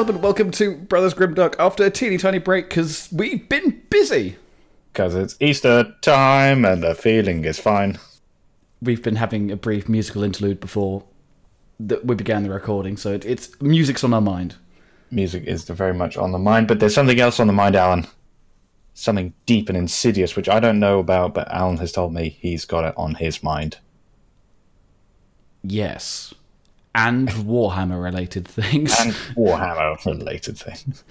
and gentlemen, welcome to Brothers Grimdark after a teeny tiny break because we've been busy. Because it's Easter time and the feeling is fine. We've been having a brief musical interlude before that we began the recording, so it, it's music's on our mind. Music is very much on the mind, but there's something else on the mind, Alan. Something deep and insidious, which I don't know about, but Alan has told me he's got it on his mind. Yes. And Warhammer related things. And Warhammer related things.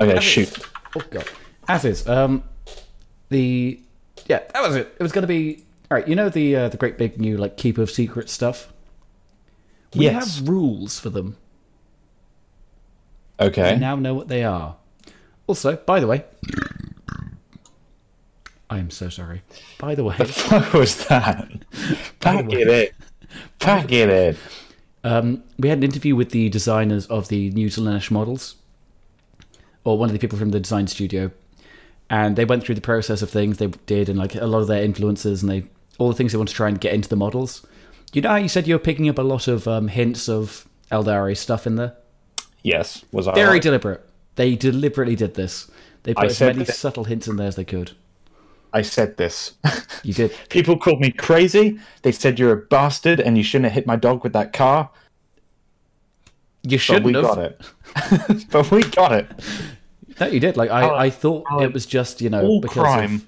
Okay, As shoot. is- oh god. As is, um, the yeah, that was it. It was going to be all right. You know the uh, the great big new like keep of secrets stuff. We Yes. have rules for them. Okay. I now know what they are. Also, by the way, I am so sorry. By the way, What was that? Pack it in. Pack it in. Um, we had an interview with the designers of the new Slaanesh models, or one of the people from the design studio, and they went through the process of things they did and like a lot of their influences and they all the things they want to try and get into the models. You know how you said you were picking up a lot of um, hints of Eldari stuff in there? Yes. Was I Very right? deliberate. They deliberately did this. They I put as many that- subtle hints in there as they could. I said this. You did. People called me crazy. They said you're a bastard and you shouldn't have hit my dog with that car. You shouldn't we have. got it. but we got it. No, you did. Like I, Alan- I thought Alan, it was just you know All because crime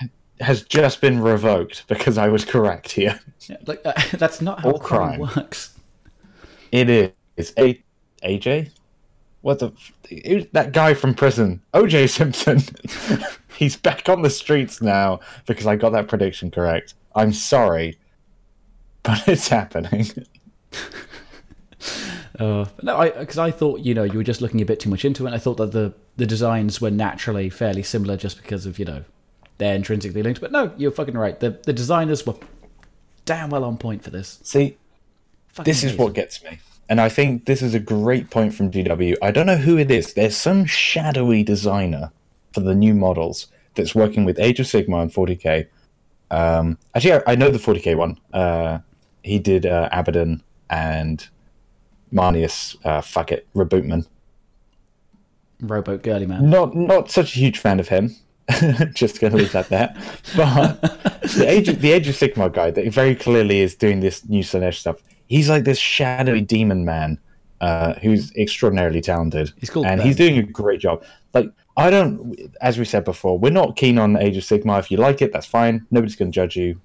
Of, has just been revoked because I was correct here. Yeah, like uh, that's not how All crime, crime. works. It is. It's A- AJ? What the? f- that guy from prison, OJ Simpson. He's back on the streets now because I got that prediction correct. I'm sorry, but it's happening. Uh, no, I because I thought you know you were just looking a bit too much into it. And I thought that the the designs were naturally fairly similar just because of you know they're intrinsically linked. But no, you're fucking right. The the designers were damn well on point for this. See, Fucking this is what gets me. And I think this is a great point from GW. I don't know who it is. There's some shadowy designer for the new models that's working with Age of Sigmar and 40k. Um, actually, I, I know the 40k one. Uh, he did uh, Abaddon and Marnius. Uh, fuck it, Rebootman. rowboat girly man. Not not such a huge fan of him. Just going to leave that there. But the Age of, the Age of Sigmar guy that very clearly is doing this new Slaanesh stuff. He's like this shadowy demon man uh, who's extraordinarily talented. He's and Ben. he's doing a great job. Like I don't, as we said before, we're not keen on Age of Sigmar. If you like it, that's fine. Nobody's going to judge you.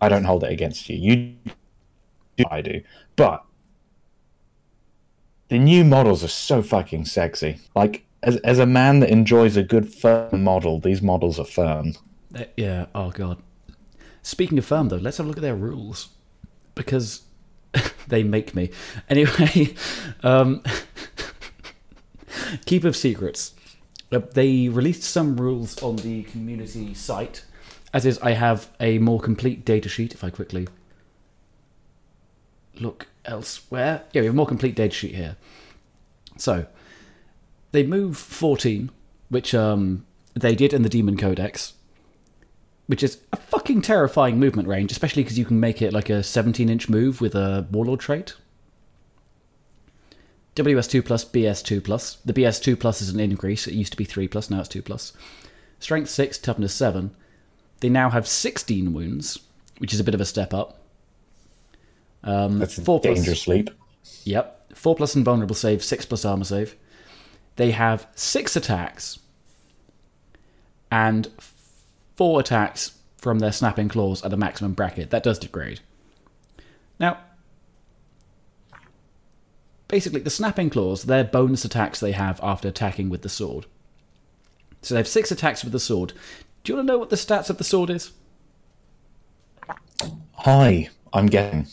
I don't hold it against you. You do, I do. But the new models are so fucking sexy. Like as as a man that enjoys a good firm model, these models are firm. Yeah. Oh god. Speaking of firm though, let's have a look at their rules because they make me. Anyway, um, keep of secrets. Uh, They released some rules on the community site. As is, I have a more complete data sheet. If I quickly look elsewhere, yeah, we have a more complete data sheet here. So they move 14, which um, they did in the Demon Codex, which is a fucking terrifying movement range, especially because you can make it like a 17 inch move with a Warlord trait. WS2 plus, BS2 plus. The BS2 plus is an increase. It used to be 3 plus, now it's 2 plus. Strength 6, toughness 7. They now have 16 wounds, which is a bit of a step up. Um, That's a 4 plus. dangerous leap. Yep. 4 plus invulnerable save, 6 plus armor save. They have 6 attacks and 4 attacks from their snapping claws at the maximum bracket. That does degrade. Now, basically, the snapping claws, they're bonus attacks they have after attacking with the sword. So they have 6 attacks with the sword. Do you want to know what the stats of the sword is? Hi, I'm getting.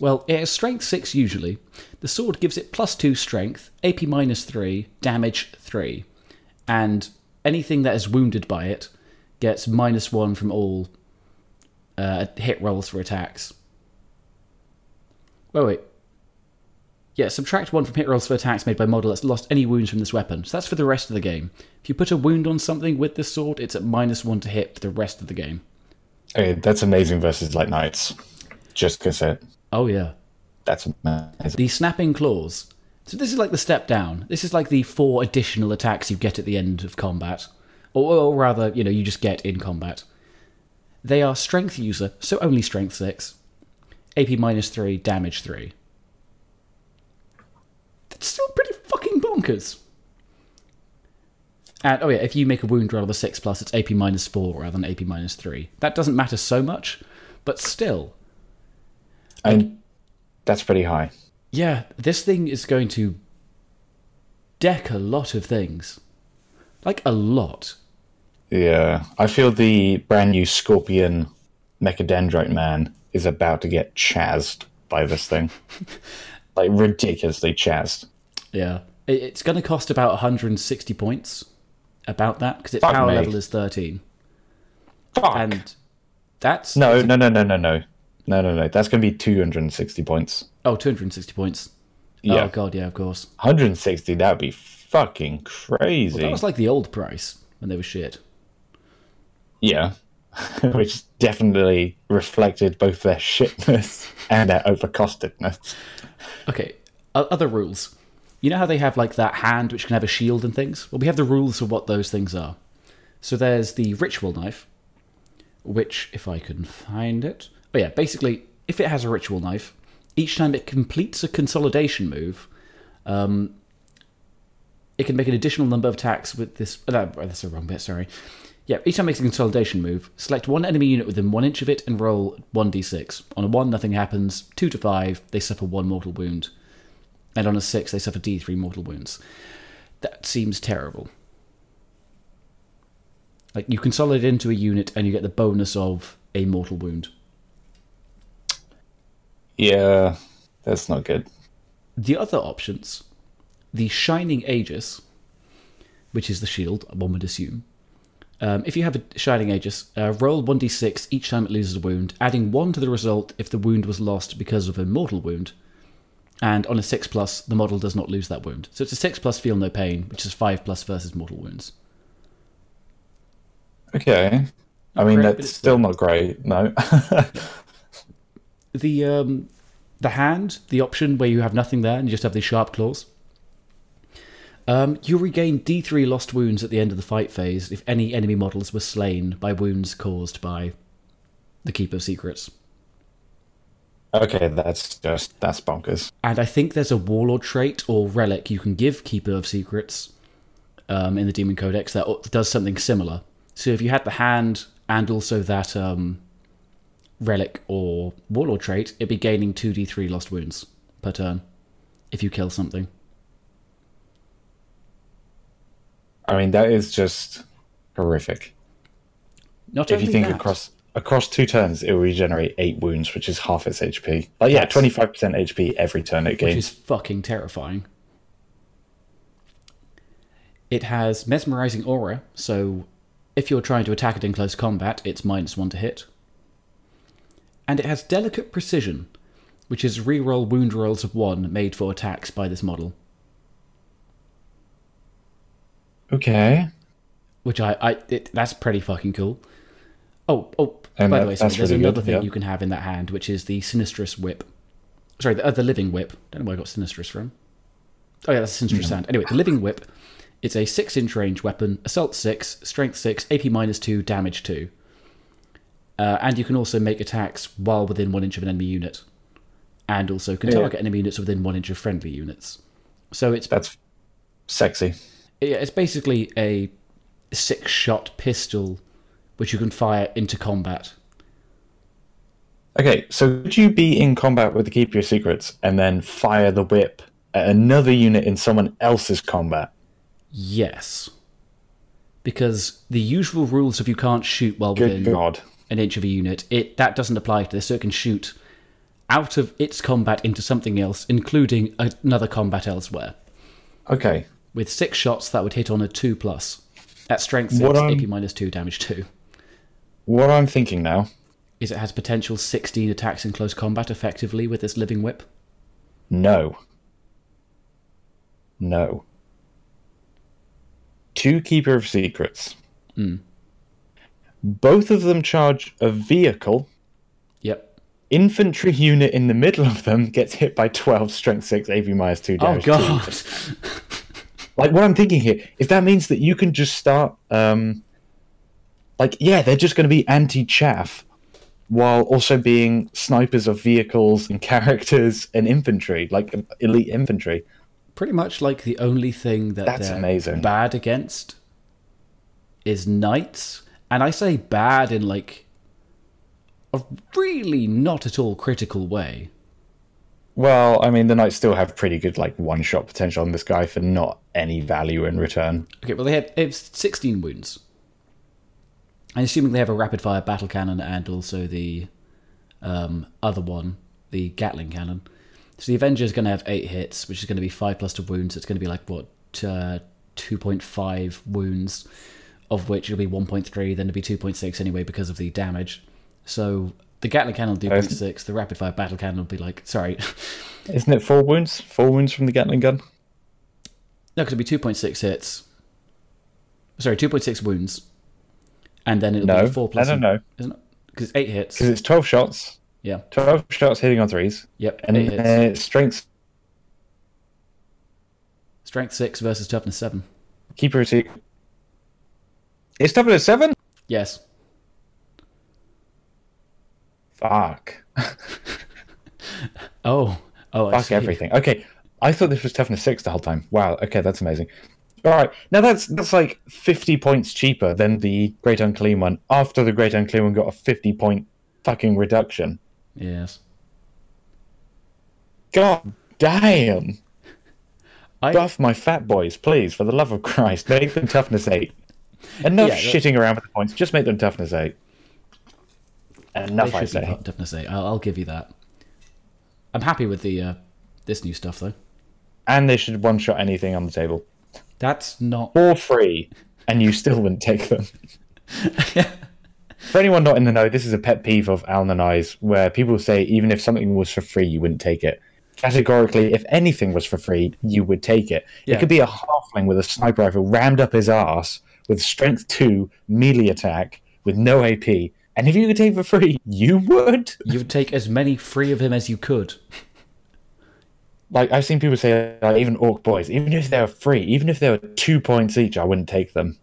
Well, it has strength 6 usually. The sword gives it plus 2 strength, AP minus 3, damage 3. And anything that is wounded by it gets minus 1 from all uh, hit rolls for attacks. Wait, wait. Yeah, subtract 1 from hit rolls for attacks made by model that's lost any wounds from this weapon. So that's for the rest of the game. If you put a wound on something with this sword, it's at minus 1 to hit for the rest of the game. Okay, that's amazing versus Light Knights. Just it. Oh, yeah. That's amazing. The snapping claws So this is like the step down. This is like the four additional attacks you get at the end of combat, or, or rather, you know, you just get in combat. They are strength user, so only strength six, AP minus three, damage three. That's still pretty fucking bonkers. And oh yeah, if you make a wound roll of a six plus, it's AP minus four rather than AP minus three. That doesn't matter so much, but still, And that's pretty high. yeah, this thing is going to deck a lot of things, like a lot. Yeah. I feel the brand new Scorpion Mechadendrite Man is about to get chazzed by this thing. like ridiculously chazzed. Yeah, it's going to cost about 160 points, about that, because its Fuck power me. level is 13, Fuck. and that's no, no, no, no, no, no. No, no, no. That's going to be 260 points. oh 260 points. Yeah. Oh god, yeah, of course. 160, that would be fucking crazy. That was like the old price when they were shit. Yeah. Which definitely reflected both their shitness and their overcostedness. Okay, other rules. You know how they have like that hand which can have a shield and things? Well, we have the rules of what those things are. So there's the ritual knife, which, if I can find it. Oh, yeah, basically, if it has a ritual knife, each time it completes a consolidation move, um, it can make an additional number of attacks with this. Oh, no, that's the wrong bit, sorry. Yeah, each time it makes a consolidation move, select one enemy unit within one inch of it and roll 1d6. On a 1, nothing happens. 2 to 5, they suffer 1 mortal wound. And on a 6, they suffer d3 mortal wounds. That seems terrible. Like, you consolidate into a unit and you get the bonus of a mortal wound. Yeah, that's not good. The other options, the Shining Aegis, which is the shield, one would assume. Um, if you have a Shining Aegis, uh, roll 1d6 each time it loses a wound, adding 1 to the result if the wound was lost because of a mortal wound. And on a 6 plus, the model does not lose that wound. So it's a 6 plus feel no pain, which is 5 plus versus mortal wounds. Okay. I mean, Great, that's still not great. No. the um, the hand, the option where you have nothing there and you just have these sharp claws. Um, you regain D3 lost wounds at the end of the fight phase if any enemy models were slain by wounds caused by the Keeper of Secrets. okay, that's just, that's bonkers. And I think there's a Warlord trait or relic you can give Keeper of Secrets um, in the Demon Codex that does something similar. So if you had the hand and also that um, relic or Warlord trait, it'd be gaining 2d3 lost wounds per turn if you kill something. I mean, that is just horrific. Not If you think that, across across two turns, it will regenerate eight wounds, which is half its HP. Like, yeah, twenty five percent HP every turn it gains. which is fucking terrifying. It has mesmerizing aura, so if you're trying to attack it in close combat, it's minus one to hit. And it has delicate precision, which is reroll wound rolls of one made for attacks by this model. Okay. Which I, I it, that's pretty fucking cool. Oh, oh, And by that- the way, sorry, there's really another good, thing yeah. you can have in that hand, which is the Sinistrous Whip. Sorry, the, uh, the Living Whip. Don't know where I got Sinistrous from. Oh yeah, that's a Sinistrous hand. Anyway, the Living Whip. It's a six-inch range weapon, assault six, strength six, AP minus two, damage two. Uh, and you can also make attacks while within one inch of an enemy unit, and also can Yeah. target enemy units within one inch of friendly units. So it's That's sexy. Yeah, it's basically a six-shot pistol, which you can fire into combat. Okay, so could you be in combat with the Keep Your Secrets and then fire the whip at another unit in someone else's combat? Yes, because the usual rules of you can't shoot while Good within God. an inch of a unit, it that doesn't apply to this. So it can shoot out of its combat into something else, including another combat elsewhere. Okay. With six shots, that would hit on a two plus. At strength six, What AP minus two, damage two. What I'm thinking now, Is it has potential 16 attacks in close combat effectively with this living whip? no. No. Two Keeper of Secrets. Hmm. Both of them charge a vehicle Yep. infantry unit in the middle of them gets hit by 12 strength 6 AP minus 2 damage. Oh god. Like, what I'm thinking here is that means that you can just start, um, like, yeah, they're just going to be anti chaff while also being snipers of vehicles and characters and infantry, like elite infantry. Pretty much like the only thing that That's they're amazing. bad against is knights. And I say bad in like a really not at all critical way. Well, I mean, the Knights still have pretty good, like, one shot potential on this guy for not any value in return. Okay, well they have it's 16 wounds. I'm assuming they have a rapid fire battle cannon and also the um, other one, the Gatling cannon. So the Avenger is going to have eight hits, which is going to be five plus to wounds. It's going to be like what uh, 2.5 wounds, of which it'll be 1.3. Then it'll be 2.6 anyway because of the damage. So the Gatling cannon will do Oh, 0.6. The rapid fire battle cannon will be like sorry, Isn't it four wounds? Four wounds from the Gatling gun? no, because it'll be 2.6 hits. Sorry, 2.6 wounds, and then it'll No, be four no, plus. no, no. Isn't it? Because eight hits. Because it's 12 shots, Yeah. 12 shots hitting on threes, Yep. and eight hits. uh, it's strength, Strength six versus toughness seven. keeper secret. It's toughness seven? Yes. Fuck. Oh. Oh. Fuck everything. Okay, I thought this was toughness six the whole time. Wow. Okay, that's amazing. All right, now that's that's like fifty points cheaper than the Great Unclean one. After the Great Unclean one got a fifty point fucking reduction. Yes. God damn! I. Buff my fat boys, please, for the love of Christ. Make them toughness eight. Enough Yeah, shitting around with the points. Just make them toughness eight. Enough, they I say. toughness eight. I'll, I'll give you that. I'm happy with the uh, this new stuff though. And they should one shot anything on the table That's not. for free, and you still wouldn't take them. For anyone not in the know, this is a pet peeve of Alan and I's, where people say even if something was for free, you wouldn't take it. Categorically, if anything was for free, you would take it. Yeah. It could be a halfling with a sniper rifle rammed up his ass with strength two, melee attack, with no AP. And if you could take for free, you would. You would take as many free of him as you could. Like I've seen people say, like, even orc boys, even if they were free, even if they were two points each, I wouldn't take them.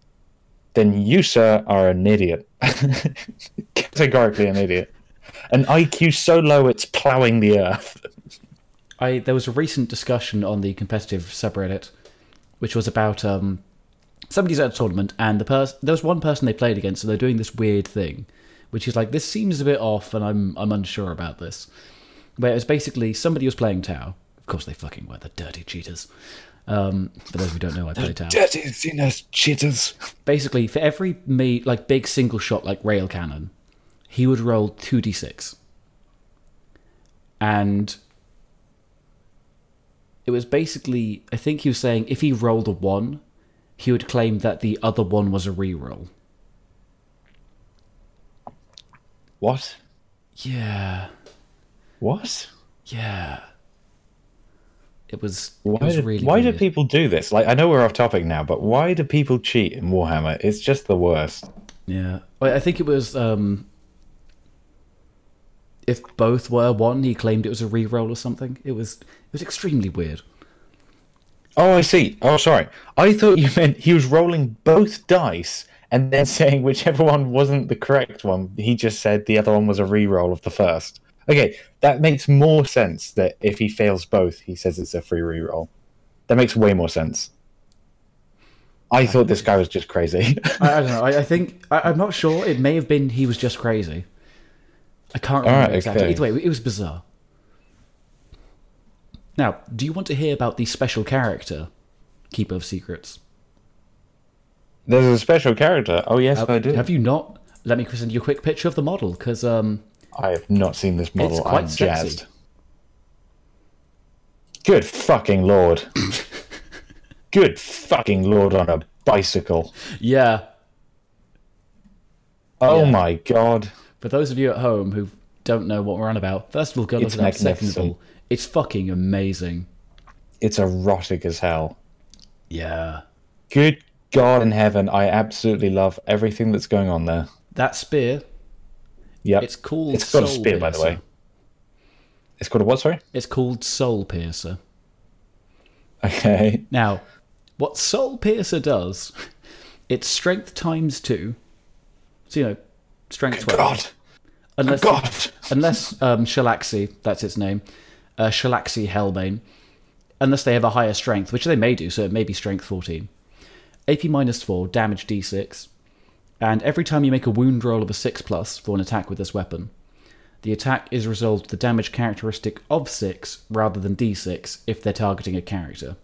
Then you, sir, are an idiot. Categorically an idiot. An IQ so low it's ploughing the earth. I there was a recent discussion on the competitive subreddit, which was about um, somebody's at a tournament and the person there was one person they played against, so they're doing this weird thing, which is like this seems a bit off, and I'm I'm unsure about this. Where it was basically somebody was playing Tau. Of course they fucking were the dirty cheaters. Um, for those who don't know, I play Tau. Dirty sinners, cheaters. Basically, for every me like big single shot like rail cannon, he would roll two d six, and it was basically I think he was saying if he rolled a one, he would claim that the other one was a reroll. What? Yeah, What? yeah. It was. Why, it was do, really why do people do this? Like, I know we're off topic now, but why do people cheat in Warhammer? It's just the worst. Yeah, I think it was. um If both were one, he claimed it was a reroll or something. It was. It was extremely weird. Oh, I see. Oh, sorry. I thought you meant he was rolling both dice and then saying whichever one wasn't the correct one, he just said the other one was a re-roll of the first. Okay, that makes more sense that if he fails both, he says it's a free re-roll. That makes way more sense. I thought this guy was just crazy. I, I don't know. I, I think I, I'm not sure. It may have been he was just crazy. I can't remember Alright, exactly. okay. Either way, it was bizarre. Now, do you want to hear about the special character, Keeper of Secrets? There's a special character. Oh, yes, I do. Have you not? Let me send you a quick picture of the model because um, I have not seen this model. It's quite I'm sexy. jazzed. Good fucking lord. Good fucking lord on a bicycle. yeah. Oh Yeah. my god. For those of you at home who don't know what we're on about, first of all, go look It's it up. Second of all, it's fucking amazing. It's erotic as hell. Yeah. Good God in heaven, I absolutely love everything that's going on there. That spear, Yep. it's called It's got a spear, by the way. It's called a what? Sorry. It's called Soul Piercer. Okay. Now, what Soul Piercer does, it's strength times two. So, you know, strength 12. God. Unless, God. unless um, Shalaxi, that's its name, uh, Shalaxi Hellbane, unless they have a higher strength, which they may do, so it may be strength 14. AP minus 4, damage d6, and every time you make a wound roll of a 6 plus for an attack with this weapon, the attack is resolved with the damage characteristic of 6 rather than d6 if they're targeting a character.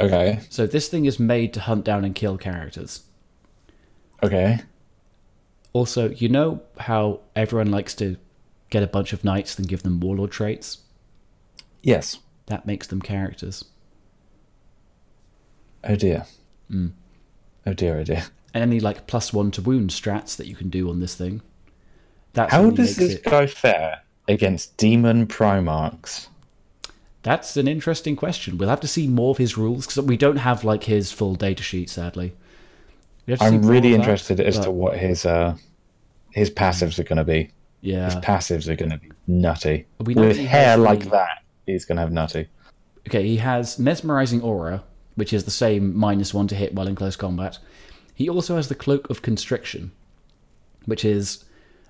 Okay. So this thing is made to hunt down and kill characters. Okay. Also, you know how everyone likes to get a bunch of knights and give them warlord traits? Yes. That makes them characters. Oh dear. Mm. Oh dear. Oh dear. And any like plus one to wound strats that you can do on this thing. That's How does this it- guy fare against demon primarchs? That's an interesting question. We'll have to see more of his rules because we don't have like his full data sheet, sadly. We have to see I'm really that, interested as to what his uh his passives are going to be. Yeah, his passives are going to be nutty. With hair like the- that, he's going to have nutty. Okay, he has mesmerizing aura, which is the same minus one to hit while in close combat. He also has the cloak of constriction, which is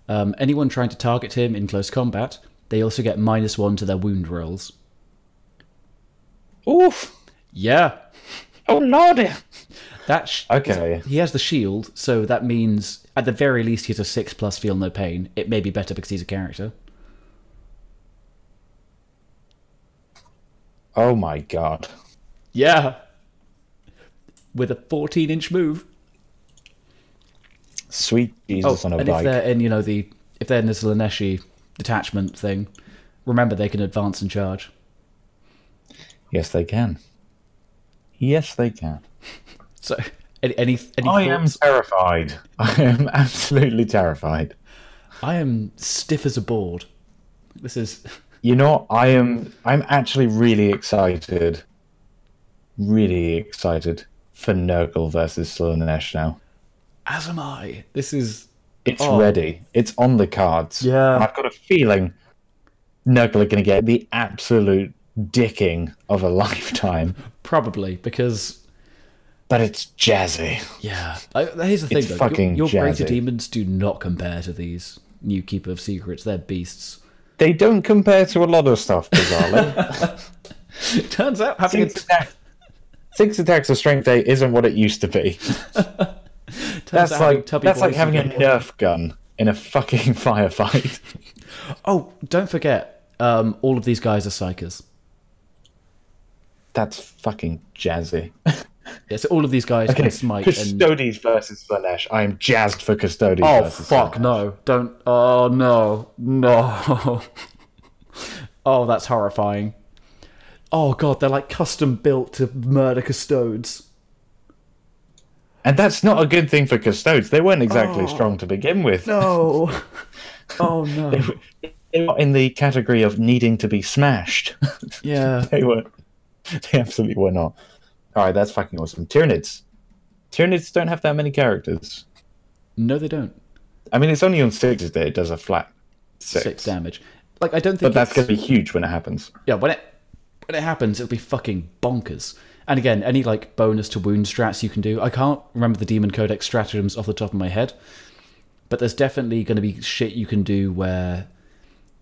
um, anyone trying to target him in close combat. They also get minus one to their wound rolls. Oof. Yeah, Oh lordy. that. Sh- Okay. He has the shield, so that means at the very least he's a six plus feel no pain. It may be better because he's a character. Oh my god. Yeah, with a fourteen inch move. Sweet Jesus oh, on a Oh, and if they're in, you know, the if they're in this Slaaneshi detachment thing, remember they can advance and charge. Yes, they can. Yes, they can. So, any any, any I am terrified. I am absolutely terrified. I am stiff as a board. This is You know, I am. I'm actually really excited. Really excited for Nurgle versus Slaanesh now. as am I. This is It's Oh. ready. It's on the cards. Yeah. And I've got a feeling Nurgle are going to get the absolute dicking of a lifetime. probably because But it's jazzy. yeah. I, here's the thing It's though. fucking your, your greater demons do not compare to these new Keeper of Secrets. They're beasts. They don't compare to a lot of stuff, bizarrely. Turns out having a, six, attacks of strength eight isn't what it used to be. That's like that's like having a and- Nerf gun in a fucking firefight. Oh, don't forget, um, all of these guys are psykers. That's fucking jazzy. Yeah, so all of these guys Okay, can smite and Custodes versus Slaanesh. I am jazzed for Custodes Oh fuck Slaanesh. no! Don't! Oh no! No! oh, that's horrifying. Oh god, they're like custom built to murder custodes. And that's not a good thing for Custodes. They weren't exactly oh. strong to begin with. No! oh no! They were in the category of needing to be smashed. Yeah. they were. They absolutely were not. All right, that's fucking awesome. Tyranids. Tyranids don't have that many characters. No, they don't. I mean, it's only on sixes that it does a flat six. Six damage. Like I don't think. But that's going to be huge when it happens. yeah. When it when it happens, it'll be fucking bonkers. And again, any like bonus to wound strats you can do. I can't remember the Demon Codex stratagems off the top of my head, but there's definitely going to be shit you can do where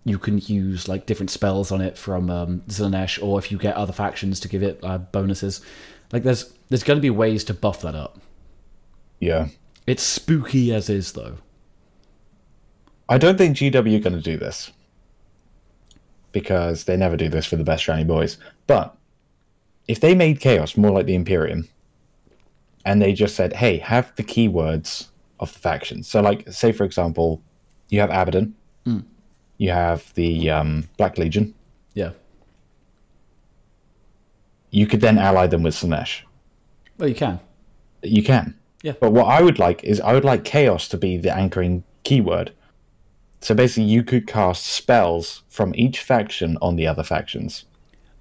you can use like different spells on it from um, or if you get other factions to give it uh, bonuses. Like there's there's going to be ways to buff that up. Yeah. It's spooky as is though. I don't think GW are going to do this because they never do this for the best shiny boys. But if they made Chaos more like the Imperium and they just said, hey, have the keywords of the factions. So, like, say, for example, you have Abaddon, you have the um, Black Legion, Yeah. you could then ally them with Slaanesh. Well, you can. You can. Yeah. But what I would like is I would like chaos to be the anchoring keyword. So basically, you could cast spells from each faction on the other factions,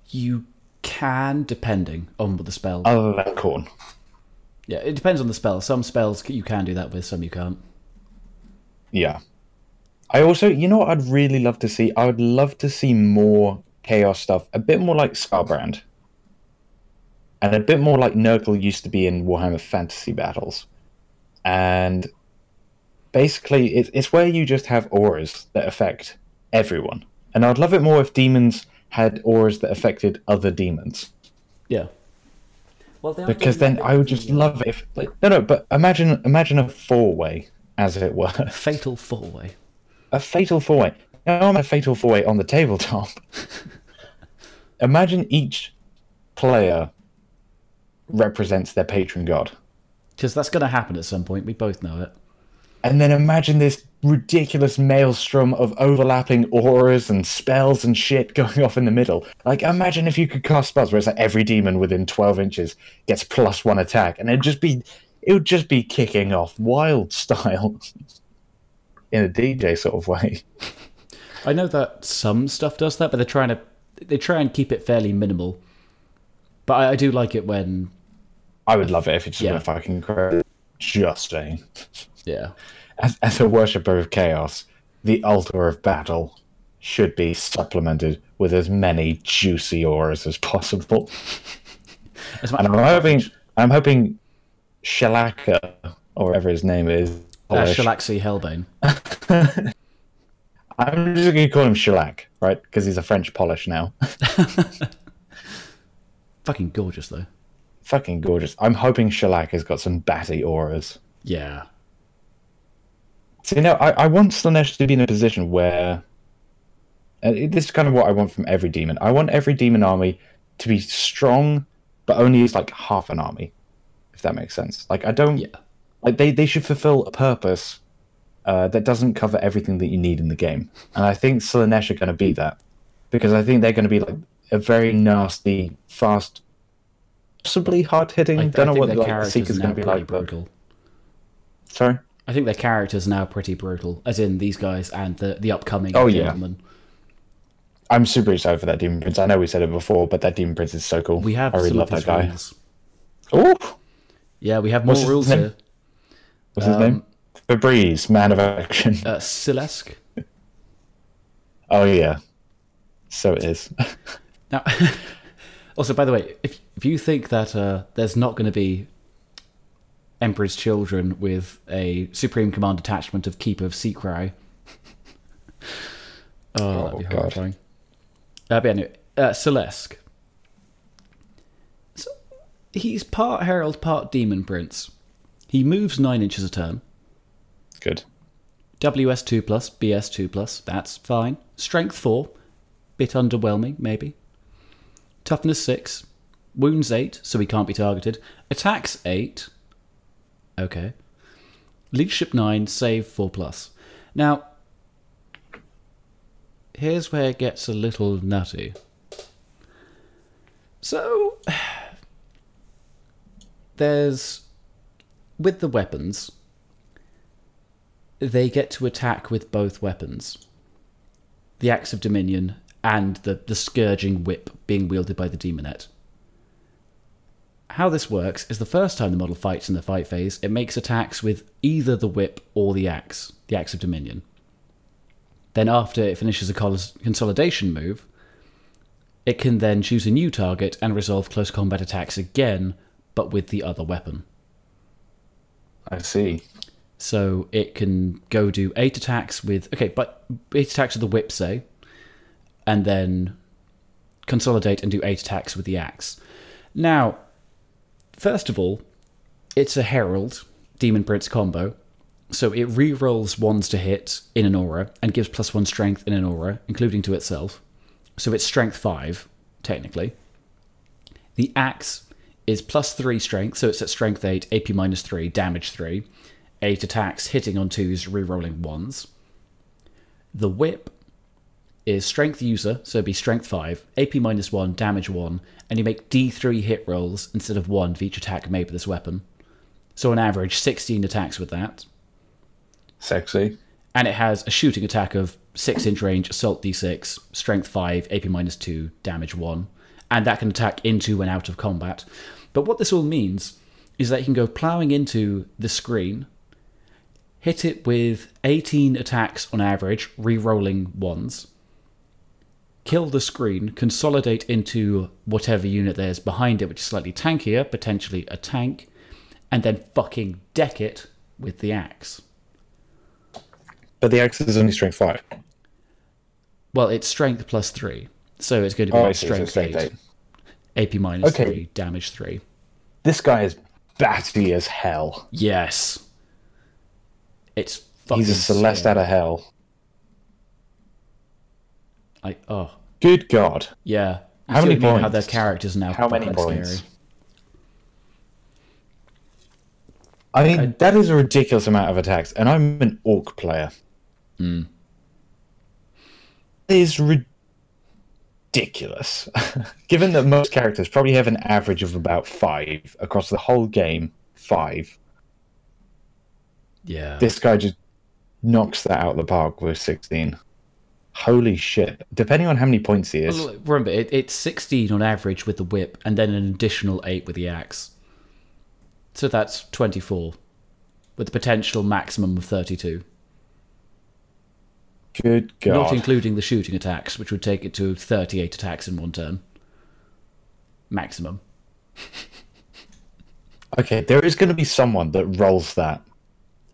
You can, depending on what the spell. other than Khorne. yeah, it depends on the spell. Some spells you can do that with, some you can't. Yeah. I also, you know what I'd really love to see? I would love to see more chaos stuff, a bit more like Skarbrand. And a bit more like Nurgle used to be in Warhammer Fantasy Battles. And basically, it's, it's where you just have auras that affect everyone. And I'd love it more if demons had auras that affected other demons. Yeah. Well, they Because then I would just love it if. No, no, but imagine imagine a four way, as it were. fatal four way. a fatal four way. Now I'm a fatal four way on the tabletop. Imagine each player represents their patron god. Because that's going to happen at some point. We both know it. And then imagine this ridiculous maelstrom of overlapping auras and spells and shit going off in the middle. Like, imagine if you could cast spells where it's like every demon within 12 inches gets plus one attack, and it'd just be, it would just be kicking off wild style in a DJ sort of way. I know that some stuff does that, but they're trying to they try and keep it fairly minimal. But I, I do like it when I would love it if it just Yeah. fucking crazy. Just saying. yeah. As, as a worshipper of chaos, the altar of battle should be supplemented with as many juicy auras as possible. As And I'm hoping, I'm hoping Shalaka, or whatever his name is, uh. Shalaxi Hellbane. I'm just going to call him Shellac, right? Because he's a French Polish now. Fucking gorgeous though. Fucking gorgeous. I'm hoping Shellac has got some batty auras. Yeah. So, you know, I, I want Slaanesh to be in a position where. And this is kind of what I want from every demon. I want every demon army to be strong, but only as like half an army, if that makes sense. Like, I don't. Yeah. Like, they, they should fulfill a purpose uh, that doesn't cover everything that you need in the game. And I think Slaanesh are going to be that. Because I think they're going to be like a very nasty, fast, possibly hard hitting. I, I Don't know what their like, the characters Seeker's going to be like. But... brutal. Sorry? I think their characters are now pretty brutal, as in these guys and the the upcoming Oh, yeah. I'm super excited for that Demon Prince. I know we said it before, but that Demon Prince is so cool. We have I really love that guy. Oh, Yeah, we have more What's rules here. what's his Um, name? Febreze, man of action. Uh, Syll'Esske. Oh yeah, so it is. Now, also, by the way, if if you think that uh, there's not going to be Emperor's Children with a Supreme Command detachment of Keeper of Seacry, oh, that'd be God. horrifying. Uh, but anyway, uh, Syll'Esske. So, he's part Herald, part Demon Prince. He moves nine inches a turn. Good. WS2 plus, BS2 plus, that's fine. Strength 4, bit underwhelming, maybe. Toughness 6, wounds 8, so he can't be targeted. Attacks 8, okay. Leadership 9, save 4 plus. Now, here's where it gets a little nutty. So, there's. With the weapons, they get to attack with both weapons the Axe of Dominion and the, the Scourging Whip being wielded by the Daemonette. How this works is the first time the model fights in the fight phase, it makes attacks with either the whip or the axe, the Axe of Dominion. Then, after it finishes a consolidation move, it can then choose a new target and resolve close combat attacks again, but with the other weapon. I see. So it can go do eight attacks with okay, but eight attacks with the whip, say, and then consolidate and do eight attacks with the axe. Now, first of all, it's a herald demon prince combo, so it re-rolls ones to hit in an aura and gives plus one strength in an aura, including to itself. So it's strength five technically. The axe is plus three strength, so it's at strength eight, AP minus three, damage three, eight attacks, hitting on twos, re-rolling ones. The whip is strength user, so it'd be strength five, AP minus one, damage one, and you make D3 hit rolls instead of one for each attack made with this weapon. So on average, 16 attacks with that. Sexy. And it has a shooting attack of 6 inch range, assault d6, strength 5, AP minus 2, damage 1. And that can attack into and out of combat. But what this all means is that you can go ploughing into the screen, hit it with 18 attacks on average, re rolling ones, kill the screen, consolidate into whatever unit there's behind it, which is slightly tankier, potentially a tank, and then fucking deck it with the axe. But the axe is only strength five. Well, it's strength plus three, so it's going to be Oh, I like. So strength, strength eight, eight. AP minus Okay. three, damage three. This guy is batty as hell. Yes, it's fucking He's a Celeste out of hell. Like, oh Good God. yeah. You How many I? How points? their characters now How many points? scary. I mean, that is a ridiculous amount of attacks, and I'm an orc player. It is ridiculous. Given that most characters probably have an average of about five across the whole game, five. Yeah. This guy just knocks that out of the park with 16. Holy shit. Depending on how many points he is. Well, Remember, it, it's 16 on average with the whip, and then an additional 8 with the axe. So that's 24, with the potential maximum of 32. Good God. Not including the shooting attacks, which would take it to 38 attacks in one turn. Maximum. Okay, there is going to be someone that rolls that.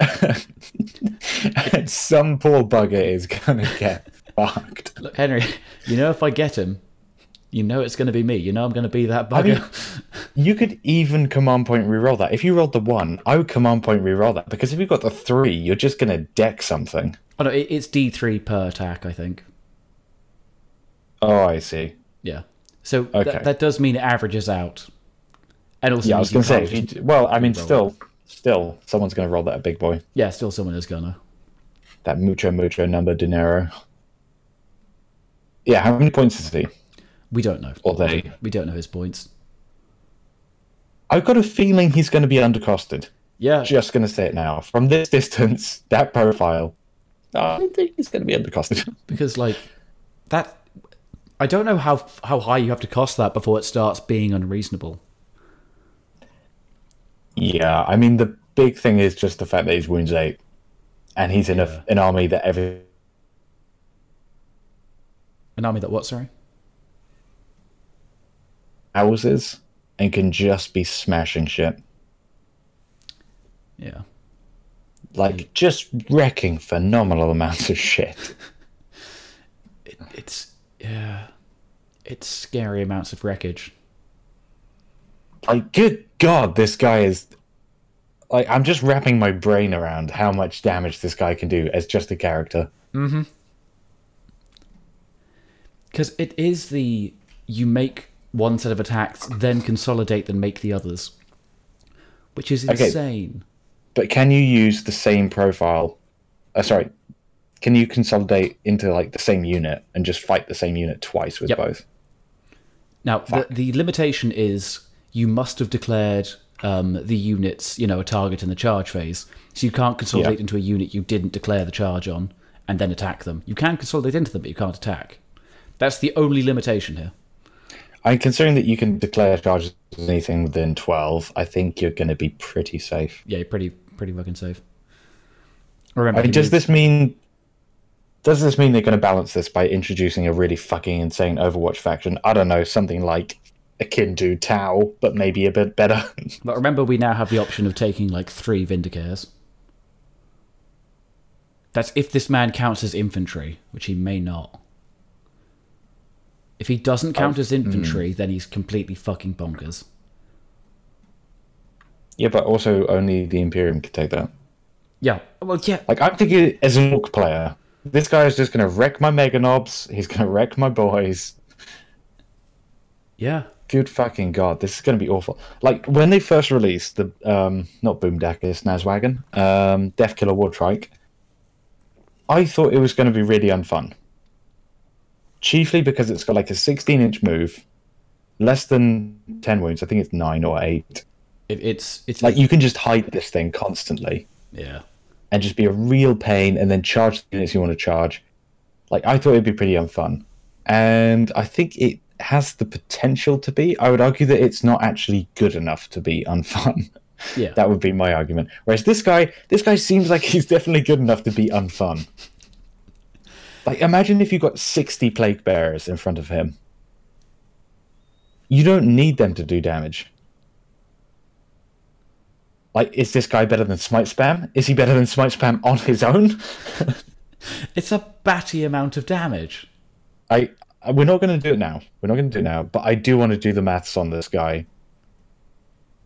and some poor bugger is going to get fucked. Look, Henry, you know if I get him, you know it's going to be me. You know I'm going to be that bugger. mean- You could even command point reroll that. If you rolled the one, I would command point reroll that because if you've got the three, you're just going to deck something. oh no, it's D3 per attack, I think. Oh, I see. Yeah. So Okay. that, that does mean it averages out. And also, Yeah, I was going to say, you, well, I mean, still, still, someone's going to roll that a big boy. yeah, still someone is gonna. That mucho mucho number dinero. Yeah, how many points is he? We don't know. Or they? We don't know his points. I've got a feeling he's going to be undercosted. Yeah, Just going to say it now. From this distance, that profile, I think he's going to be undercosted. because like that. I don't know how how high you have to cost that before it starts being unreasonable. yeah, I mean, the big thing is just the fact that he's wounds eight, and he's in Yeah. a, an army that every An army that what? Sorry. houses and can just be smashing shit. Yeah. Like, just wrecking phenomenal amounts of shit. It, it's yeah. It's scary amounts of wreckage. Like, good God, this guy is. Like, I'm just wrapping my brain around how much damage this guy can do as just a character. Mm-hmm. Because it is the you make one set of attacks, then consolidate, then make the others, which is Okay. insane. But can you use the same profile? Uh, sorry, can you consolidate into like the same unit and just fight the same unit twice with Yep. both? Now, the, the limitation is you must have declared um, the units, you know, a target in the charge phase. So you can't consolidate Yeah. into a unit you didn't declare the charge on and then attack them. You can consolidate into them, but you can't attack. That's the only limitation here. I'm considering that you can declare charges as anything within 12. I think you're going to be pretty safe. Yeah, you're pretty pretty fucking safe. Remember, I mean, does needs- this mean? Does this mean they're going to balance this by introducing a really fucking insane Overwatch faction? I don't know, something like akin to Tau, but maybe a bit better. But remember, we now have the option of taking like three Vindicares. That's if this man counts as infantry, which he may not. If he doesn't count as infantry, then he's completely fucking bonkers. yeah, but also only the Imperium can take that. Yeah, well, yeah, Like I'm thinking as an orc player, this guy is just going to wreck my Meganobz. He's going to wreck my boys. yeah. Good fucking god, this is going to be awful. Like when they first released the um, not Boomdakka, Snazzwagon, um, Deffkilla Wartrike, I thought it was going to be really unfun. Chiefly because it's got like a 16 inch move, less than 10 wounds. I think it's nine or eight. It, it's it's Like you can just hide this thing constantly yeah. and just be a real pain and then charge the units you want to charge. Like I thought it'd be pretty unfun. And I think it has the potential to be. I would argue that it's not actually good enough to be unfun. Yeah. That would be my argument. Whereas this guy, this guy seems like he's definitely good enough to be unfun. Like, imagine if you got 60 plague bearers in front of him. You don't need them to do damage. Like, is this guy better than Smite Spam? Is he better than Smite Spam on his own? It's a batty amount of damage. I we're not going to do it now. We're not going to do it now. But I do want to do the maths on this guy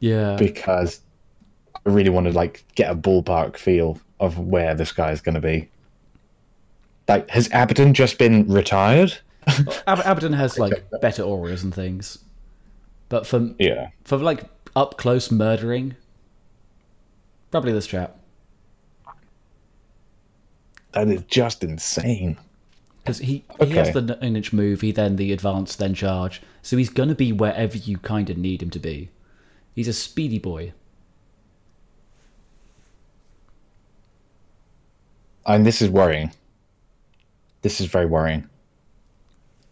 Yeah. because I really want to like get a ballpark feel of where this guy is going to be. Like, has Abaddon just been retired? Ab- Abaddon has like better auras and things, but for Yeah. for like up close murdering, probably this chap That is just insane. because he he has the nine inch move, he then the advance, then charge, so he's gonna be wherever you kind of need him to be. He's a speedy boy. And this is worrying. This is very worrying.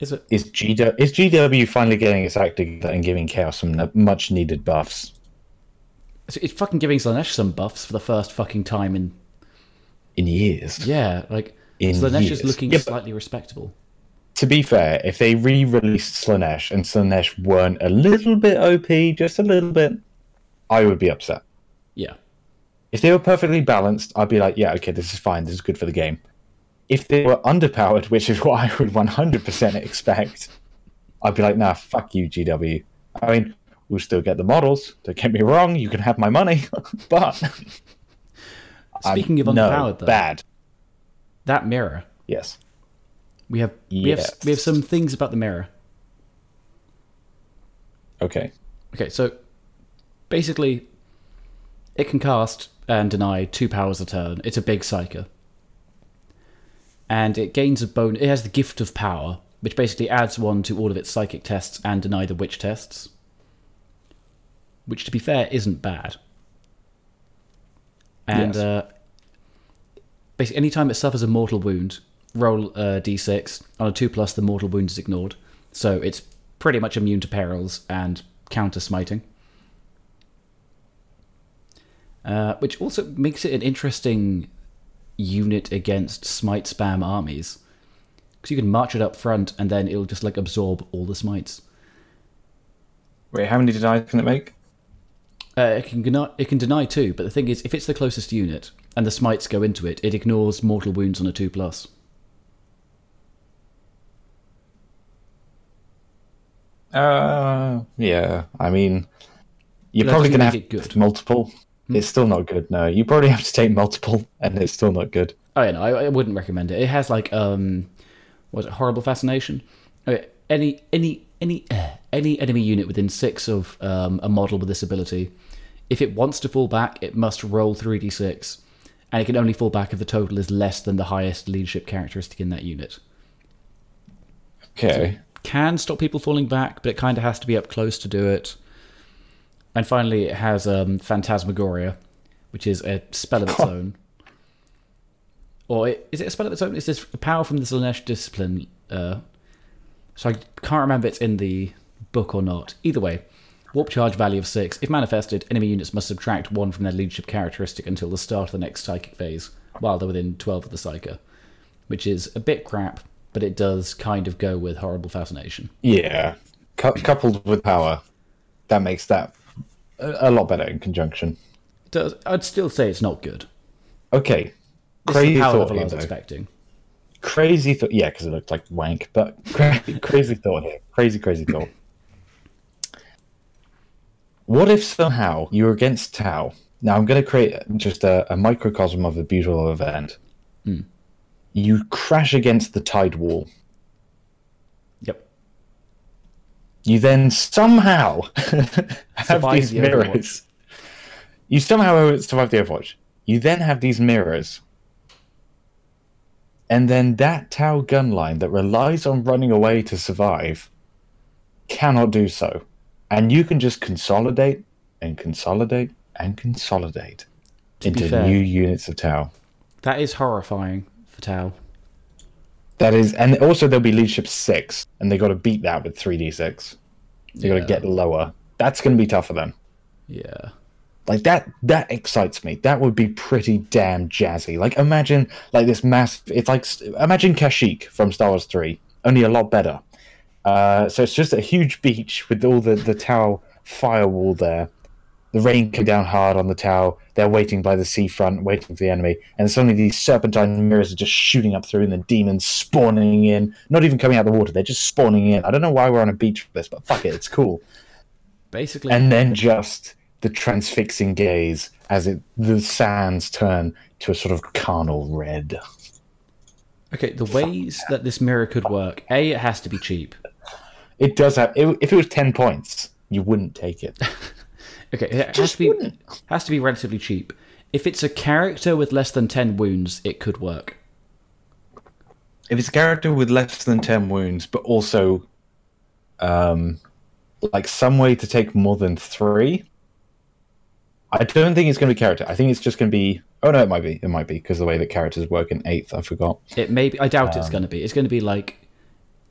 Is it? Is GW is GW finally getting its act together and giving Chaos some much needed buffs It's, fucking giving Slaanesh some buffs for the first fucking time in in years? yeah, like In Slaanesh is looking Yeah, slightly respectable. To be fair, if they re-released Slaanesh and Slaanesh weren't a little bit OP, just a little bit, I would be upset. Yeah, If they were perfectly balanced, I'd be like, yeah, okay, this is fine. This is good for the game. If they were underpowered, which is what I would 100% expect, I'd be like, nah, fuck you, GW. I mean, we'll still get the models. Don't get me wrong. You can have my money. but. Speaking of I'm- no, underpowered, though, bad. that mirror. Yes. We have we have Yes. we have some things about the mirror. Okay. Okay, so basically, it can cast and deny two powers a turn. It's a big psyker, and it gains a bone. It has the gift of power, which basically adds one to all of its psychic tests and deny the witch tests. Which, to be fair, isn't bad. And Yes. uh, basically, anytime it suffers a mortal wound, roll a d6. On a two plus, the mortal wound is ignored, so it's pretty much immune to perils and counter smiting. Uh, which also makes it an interesting unit against smite spam armies. Because you can march it up front and then it'll just like absorb all the smites. Wait, how many denies can it make? Uh, it can deny, it can deny two, but the thing is, if it's the closest unit and the smites go into it, it ignores mortal wounds on a two plus. Uh, yeah. I mean, you're That probably going to have multiple. It's still not good. No, you probably have to take multiple, and it's still not good. Oh yeah, no, I, I wouldn't recommend it. It has like um, what is it horrible fascination? Okay, any any any uh, any enemy unit within six of um, a model with this ability, if it wants to fall back, it must roll three d six, and it can only fall back if the total is less than the highest leadership characteristic in that unit. Okay. Can stop people falling back, but it kind of has to be up close to do it. And finally, it has um, Phantasmagoria, which is a spell of its own. Or it, is it a spell of its own? Is this power from the Slaanesh discipline? Uh, so I can't remember it's in the book or not. Either way, warp charge value of six. If manifested, enemy units must subtract one from their leadership characteristic until the start of the next psychic phase, while they're within twelve of the psyker, which is a bit crap, but it does kind of go with horrible fascination. Yeah. Cou- coupled with power, that makes that a, lot better in conjunction. Does I'd still say it's not good. Okay. Crazy thought level I was though. expecting. Crazy thought. Yeah, because it looked like wank, but cra- crazy thought here. Crazy, crazy thought. What if somehow you were against Tau? Now I'm going to create just a, a microcosm of a beautiful event. Hmm. You crash against the tide wall. Yep. You then somehow have these the Overwatch. mirrors. You somehow survive the Overwatch. You then have these mirrors. And then that Tau gun line that relies on running away to survive cannot do so. And you can just consolidate and consolidate and consolidate into fair- new units of Tau. That is horrifying for Tau. That is, and also there'll be leadership six, and they got to beat that with three d six. They got to get lower. That's going to be tough for them. Yeah. Like that that excites me. That would be pretty damn jazzy. Like imagine like this massive it's like imagine Kashyyyk from Star Wars 3, only a lot better. Uh, so it's just a huge beach with all the the Tau firewall there. The rain came down hard on the Tau. They're waiting by the seafront, waiting for the enemy, and suddenly these serpentine mirrors are just shooting up through, and the demons spawning in. Not even coming out of the water; they're just spawning in. I don't know why we're on a beach for this, but fuck it, it's cool. Basically, And then just the transfixing gaze as it the sands turn to a sort of carnal red. okay, the ways that this mirror could work: a, it has to be cheap. It does have. If it was ten points, you wouldn't take it. Okay, it has Just to be wouldn't. has to be relatively cheap. If it's a character with less than ten wounds, it could work. if it's a character with less than 10 wounds but also um like some way to take more than three i don't think it's going to be character i think it's just going to be oh no it might be it might be because the way that characters work in eighth i forgot It may be. I doubt Um, it's going to be. It's going to be like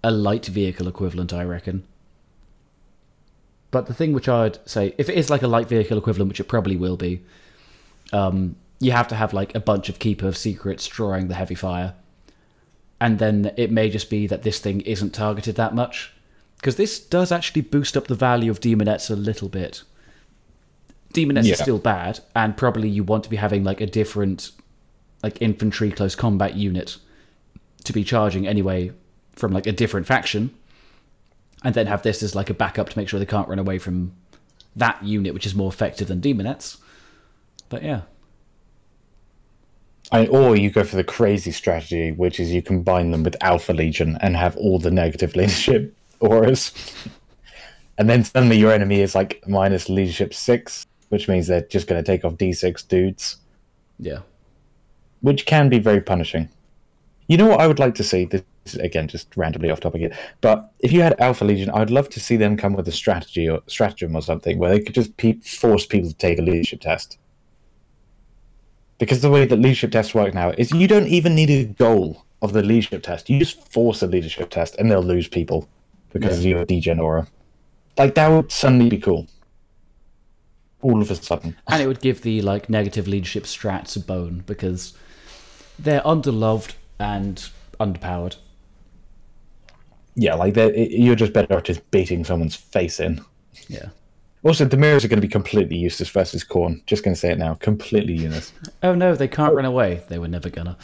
a light vehicle equivalent, I reckon. But the thing which I'd say, if it is like a light vehicle equivalent, which it probably will be, um, you have to have like a bunch of keeper of secrets drawing the heavy fire, and then it may just be that this thing isn't targeted that much, because this does actually boost up the value of daemonettes a little bit. Daemonettes Yeah. is still bad, and probably you want to be having like a different, like infantry close combat unit to be charging anyway from like a different faction and then have this as like a backup to make sure they can't run away from that unit which is more effective than daemonettes but yeah. I, or you go for the crazy strategy which is you combine them with alpha legion and have all the negative leadership auras. And then suddenly your enemy is like minus leadership six which means they're just going to take off d6 dudes. Yeah. Which can be very punishing. You know what I would like to see? This is, again just randomly off topic here, but if you had Alpha Legion, I'd love to see them come with a strategy or stratagem or something where they could just pe- force people to take a leadership test. Because the way that leadership tests work now is you don't even need a goal of the leadership test. You just force a leadership test and they'll lose people because Yeah. you're a degen aura. Like that would suddenly be cool. All of a sudden. and it would give the like negative leadership strats a bone because they're underloved and underpowered Yeah, like you're just better at just beating someone's face in. yeah Also, the mirrors are going to be completely useless versus Khorne. Just going to say it now. Completely useless. oh no they can't run away they were never gonna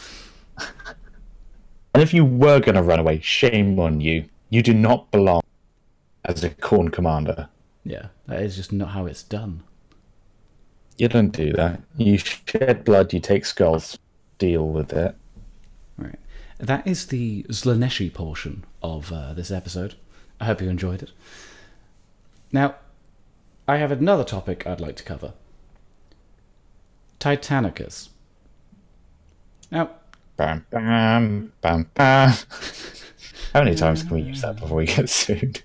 And if you were going to run away, shame on you. You do not belong as a Khorne commander. yeah that is just not how it's done You don't do that. You shed blood, you take skulls. Deal with it. That is the Slaaneshi portion of uh, this episode. I hope you enjoyed it. Now, I have another topic I'd like to cover Titanicus. Now, Bam, bam, bam, bam. How many times can we use that before we get sued?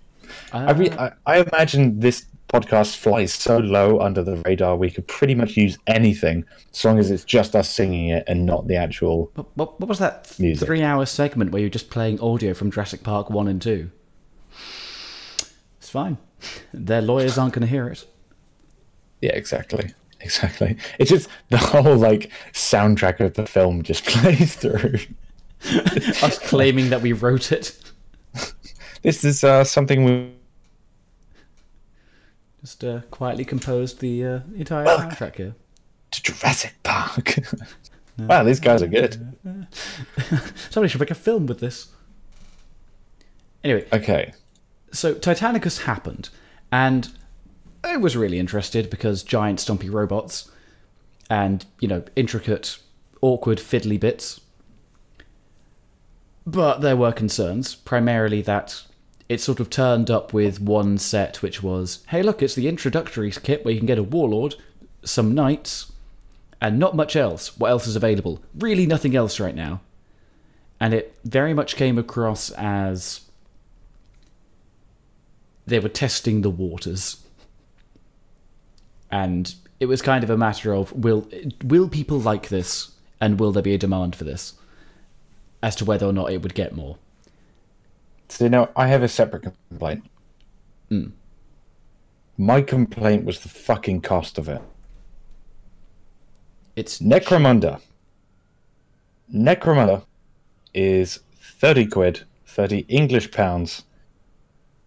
I, re- I, I imagine this podcast flies so low under the radar, we could pretty much use anything as long as it's just us singing it and not the actual. what, what, what was that Music. three hour segment where you're just playing audio from Jurassic Park 1 and 2? It's fine. Their lawyers aren't going to hear it. Yeah, exactly. Exactly. It's just the whole like soundtrack of the film just plays through. Us claiming that we wrote it. This is uh, something we. Just uh, quietly composed the uh, entire soundtrack here. to Jurassic Park. wow, these guys are good. Somebody should make a film with this. Anyway, Okay. so Titanicus happened, and I was really interested because giant stumpy robots and, you know, intricate, awkward, fiddly bits. But there were concerns, primarily that it sort of turned up with one set, which was hey, look, it's the introductory kit where you can get a warlord, some knights, and not much else. What else is available? Really, nothing else right now. And it very much came across as they were testing the waters. And it was kind of a matter of will will people like this and will there be a demand for this as to whether or not it would get more. So now I have a separate complaint. Hmm. My complaint was the fucking cost of it. It's Necromunda. Necromunda is 30 quid, 30 English pounds,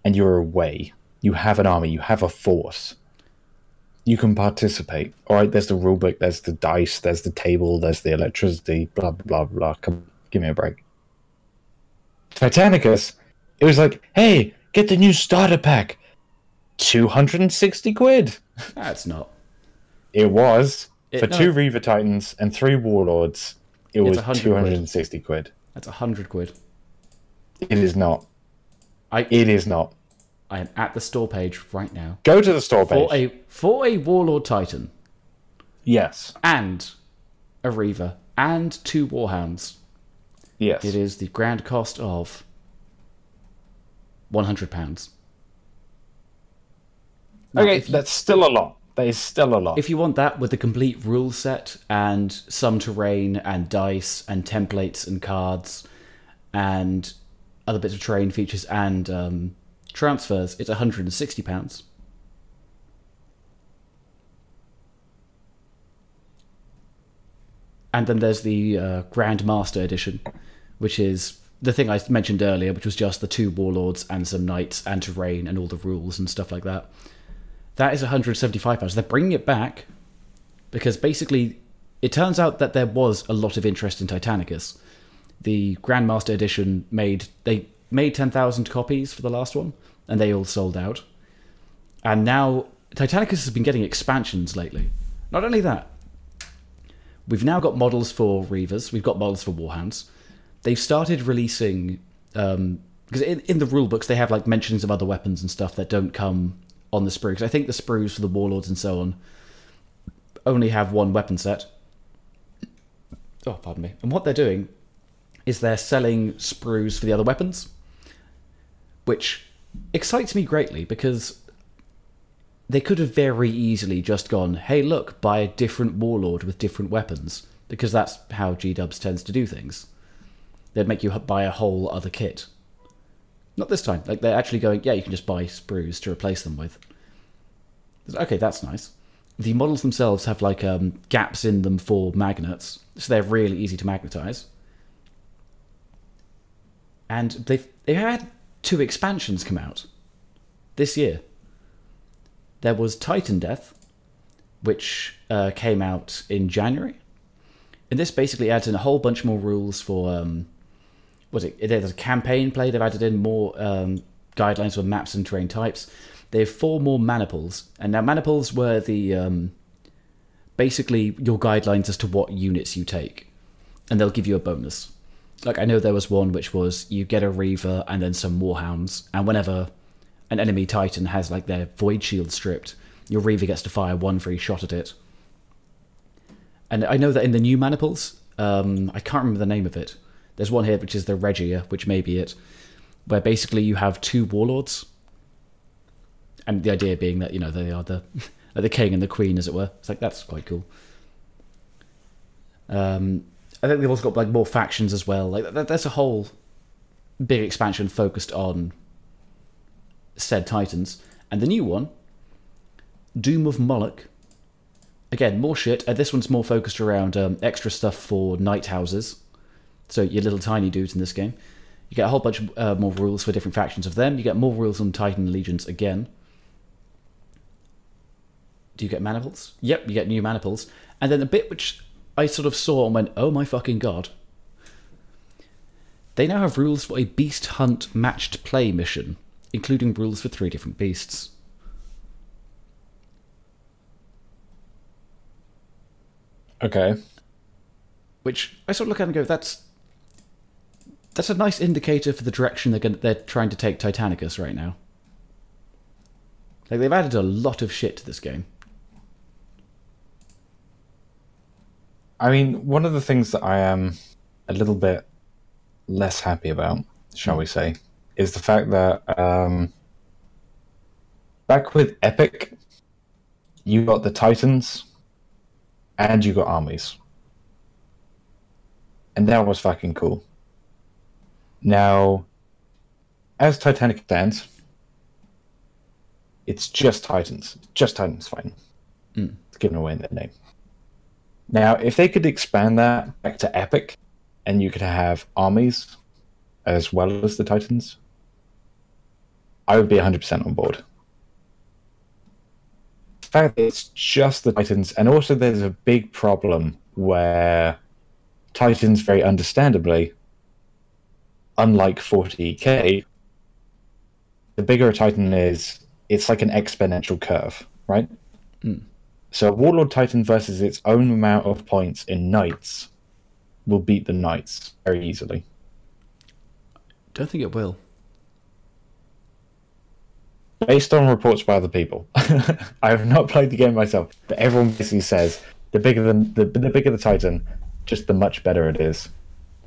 and you're away. You have an army, you have a force. You can participate. All right, there's the rulebook, there's the dice, there's the table, there's the electricity, blah, blah, blah, blah. Come, give me a break. Titanicus, it was like, hey, get the new starter pack. 260 quid. That's not. It was It- for no. two Reaver Titans and three Warlords. It It's was 100 quid. 260 quid. That's a hundred quid. It is not. I It is not. I am at the store page right now Go to the store page. for a for a Warlord Titan yes. and a Reaver and two Warhounds. Yes. It is the grand cost of one hundred pounds. Okay, you- that's still a lot. That is still a lot. If you want that with the complete rule set and some terrain and dice and templates and cards and other bits of terrain features and um, transfers, it's £160. And then there's the uh, Grand Master Edition, which is the thing I mentioned earlier, which was just the two warlords and some knights and terrain and all the rules and stuff like that. That is 175 pounds. They're bringing it back because basically it turns out that there was a lot of interest in Titanicus. The Grandmaster edition made they made 10,000 copies for the last one and they all sold out. And now Titanicus has been getting expansions lately. Not only that, we've now got models for Reavers, we've got models for Warhounds. They've started releasing um, because in, in the rule books they have like mentions of other weapons and stuff that don't come on the sprues. I think the sprues for the warlords and so on only have one weapon set. Oh, pardon me. And what they're doing is they're selling sprues for the other weapons, which excites me greatly because they could have very easily just gone, "Hey, look, buy a different warlord with different weapons," because that's how G Dubs tends to do things. They'd make you buy a whole other kit. Not this time. Like they're actually going, yeah, you can just buy sprues to replace them with. Okay, that's nice. The models themselves have like um, gaps in them for magnets, so they're really easy to magnetize. And they've they had two expansions come out this year. There was Titandeath, which uh, came out in January, and this basically adds in a whole bunch more rules for um, was it? There's a campaign play. They've added in more um, guidelines for maps and terrain types. They have four more maniples, and now maniples were the um, basically your guidelines as to what units you take, and they'll give you a bonus. Like I know there was one which was you get a Reaver and then some Warhounds, and whenever an enemy Titan has like their Void Shield stripped, your Reaver gets to fire one free shot at it. And I know that in the new maniples, um, I can't remember the name of it. There's one here which is the Regia, which may be it, where basically you have two warlords, and the idea being that you know they are the the king and the queen, as it were. It's like that's quite cool. Um, I think they've also got like more factions as well. Like that's a whole big expansion focused on said titans, and the new one, Doom of Moloch. Again, more shit. Uh, this one's more focused around um, extra stuff for Knight houses. So your little tiny dudes in this game. You get a whole bunch uh, more rules for different factions of them. You get more rules on Titan Legions again. Do you get maniples? Yep, you get new maniples. And then the bit which I sort of saw and went, oh my fucking god. They now have rules for a beast hunt matched play mission, including rules for three different beasts. Okay. Which I sort of look at and go, that's that's a nice indicator for the direction they're going they're trying to take Titanicus right now. Like they've added a lot of shit to this game. I mean, one of the things that I am a little bit less happy about, shall we say, is the fact that um, back with Epic, you got the Titans and you got armies. And that was fucking cool. Now, as Titanic stands, it's just Titans. Just Titans fine. Mm. It's given away in their name. Now, if they could expand that back to epic, and you could have armies as well as the Titans, I would be 100% on board. The fact that it's just the Titans, and also there's a big problem where Titans, very understandably, unlike 40k, the bigger a Titan is, it's like an exponential curve, right? Hmm. So a Warlord Titan versus its own amount of points in Knights will beat the Knights very easily. Don't think it will. Based on reports by other people, I have not played the game myself, but everyone basically says the bigger the, the the bigger the Titan, just the much better it is,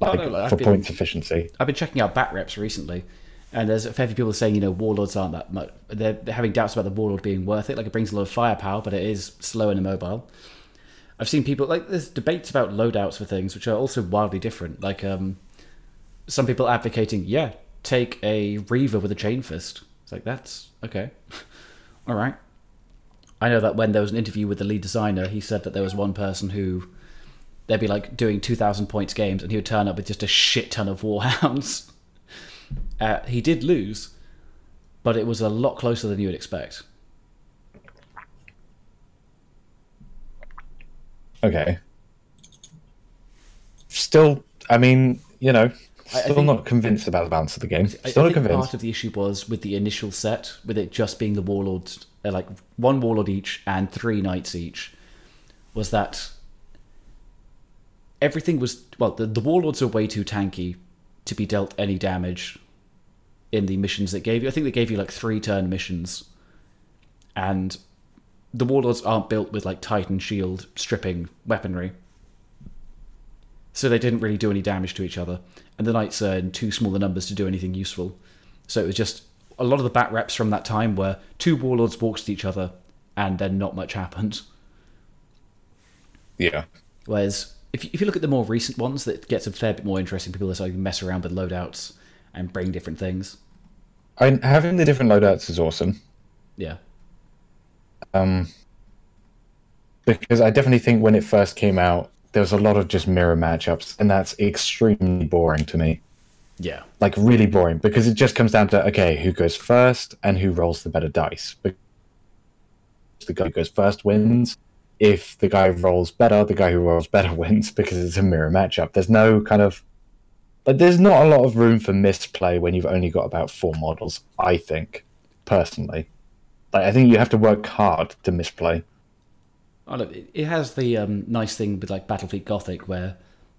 like no, for been- points efficiency. I've been checking out bat reps recently, and there's a fair few people saying, you know, warlords aren't that much. They're, they're having doubts about the warlord being worth it. Like, it brings a lot of firepower, but it is slow and immobile. I've seen people, like, there's debates about loadouts for things, which are also wildly different. Like, um, some people advocating, yeah, take a Reaver with a chain fist. It's like, that's okay. All right. I know that when there was an interview with the lead designer, he said that there was one person who they'd be like doing 2,000 points games and he would turn up with just a shit ton of Warhounds. Uh, he did lose, but it was a lot closer than you would expect. Okay. Still, I mean, you know, I still think- not convinced about the balance of the game. I, I Still not convinced. part of the issue was with the initial set, with it just being the warlords, uh, like one warlord each and three knights each, was that everything was well. The, the warlords are way too tanky to be dealt any damage in the missions that gave you. I think they gave you like three turn missions, and the warlords aren't built with like Titan shield stripping weaponry. So they didn't really do any damage to each other, and the knights are in too small the numbers to do anything useful. So it was just a lot of the bat reps from that time were two warlords walked at each other, and then not much happened. Yeah. Whereas if you, if you look at the more recent ones, that gets a fair bit more interesting. People are starting to mess around with loadouts and bring different things. I mean, having the different loadouts is awesome. Yeah, Um, because I definitely think when it first came out, there was a lot of just mirror matchups, and that's extremely boring to me. yeah, Like really boring because it just comes down to okay, who goes first and who rolls the better dice. Because the guy who goes first wins. If the guy rolls better, the guy who rolls better wins because it's a mirror matchup. There's no kind of like there's not a lot of room for misplay when you've only got about four models. I think personally, like I think you have to work hard to misplay. I don't, it it has the um, nice thing with like Battlefleet Gothic where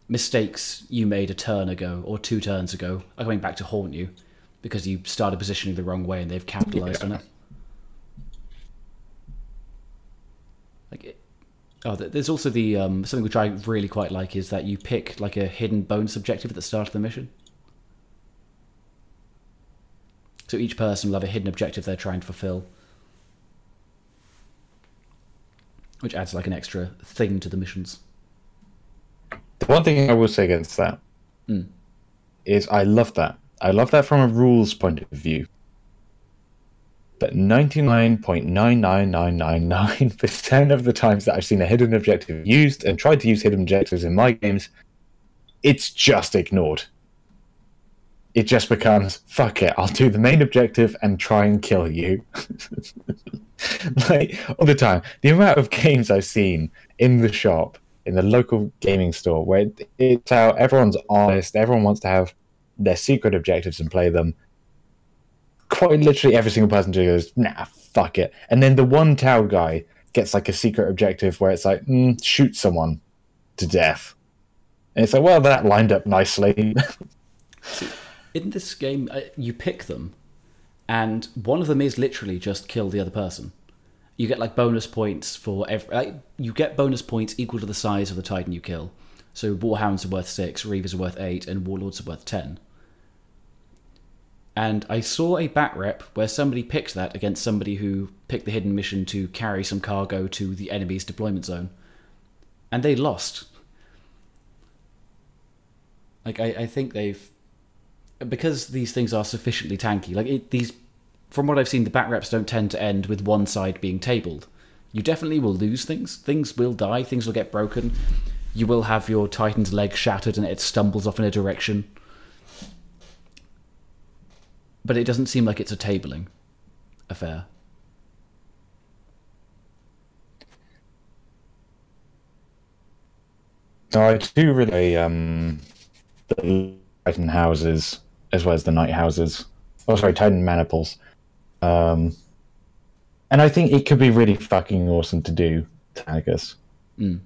mistakes you made a turn ago or two turns ago are coming back to haunt you because you started positioning the wrong way and they've capitalized on it. Like, it, oh, there's also the um, something which I really quite like is that you pick like a hidden bonus objective at the start of the mission. So each person will have a hidden objective they're trying to fulfill. Which adds like an extra thing to the missions. The one thing I will say against that is Mm. I love that. I love that from a rules point of view. But 99.99999% of the times that I've seen a hidden objective used and tried to use hidden objectives in my games, it's just ignored. It just becomes, fuck it, I'll do the main objective and try and kill you. like, all the time. The amount of games I've seen in the shop, in the local gaming store, where it's how everyone's honest, everyone wants to have their secret objectives and play them. Quite literally every single person goes, nah, fuck it. And then the one Tau guy gets like a secret objective where it's like, mm, shoot someone to death. And it's like, well, that lined up nicely. In this game, uh, you pick them, and one of them is literally just kill the other person. You get like bonus points for every. Like, you get bonus points equal to the size of the Titan you kill. So Warhounds are worth six, Reavers are worth eight, and Warlords are worth ten. And I saw a bat rep where somebody picked that against somebody who picked the hidden mission to carry some cargo to the enemy's deployment zone. And they lost. Like, I, I think they've. Because these things are sufficiently tanky, like, it, these. From what I've seen, the bat reps don't tend to end with one side being tabled. You definitely will lose things. Things will die. Things will get broken. You will have your Titan's leg shattered and it stumbles off in a direction. But it doesn't seem like it's a tabling affair. So I do really um the Titan houses as well as the Knight houses. Oh sorry, Titan maniples. Um and I think it could be really fucking awesome to do Titanicus. Mm.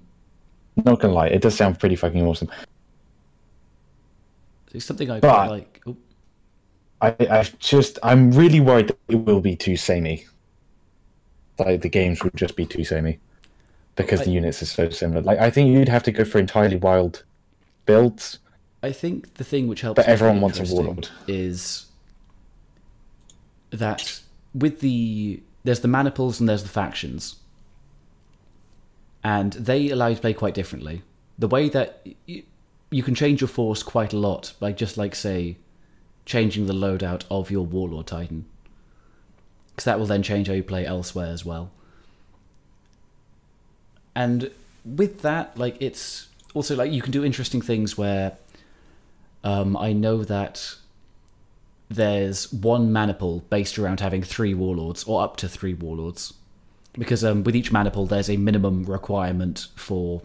Not gonna lie, it does sound pretty fucking awesome. It's something I But- like. I, I just I'm really worried that it will be too samey. Like the games would just be too samey. Because I- the units are so similar. Like I think you'd have to go for entirely wild builds. I think the thing which helps. But everyone wants a warlord. Is that with the there's the maniples and there's the factions, and they allow you to play quite differently. The way that y- you can change your force quite a lot by just like say changing the loadout of your warlord titan, because that will then change how you play elsewhere as well. And with that, like it's also like you can do interesting things where um, I know that there's one maniple based around having three warlords or up to three warlords, because um, with each maniple there's a minimum requirement for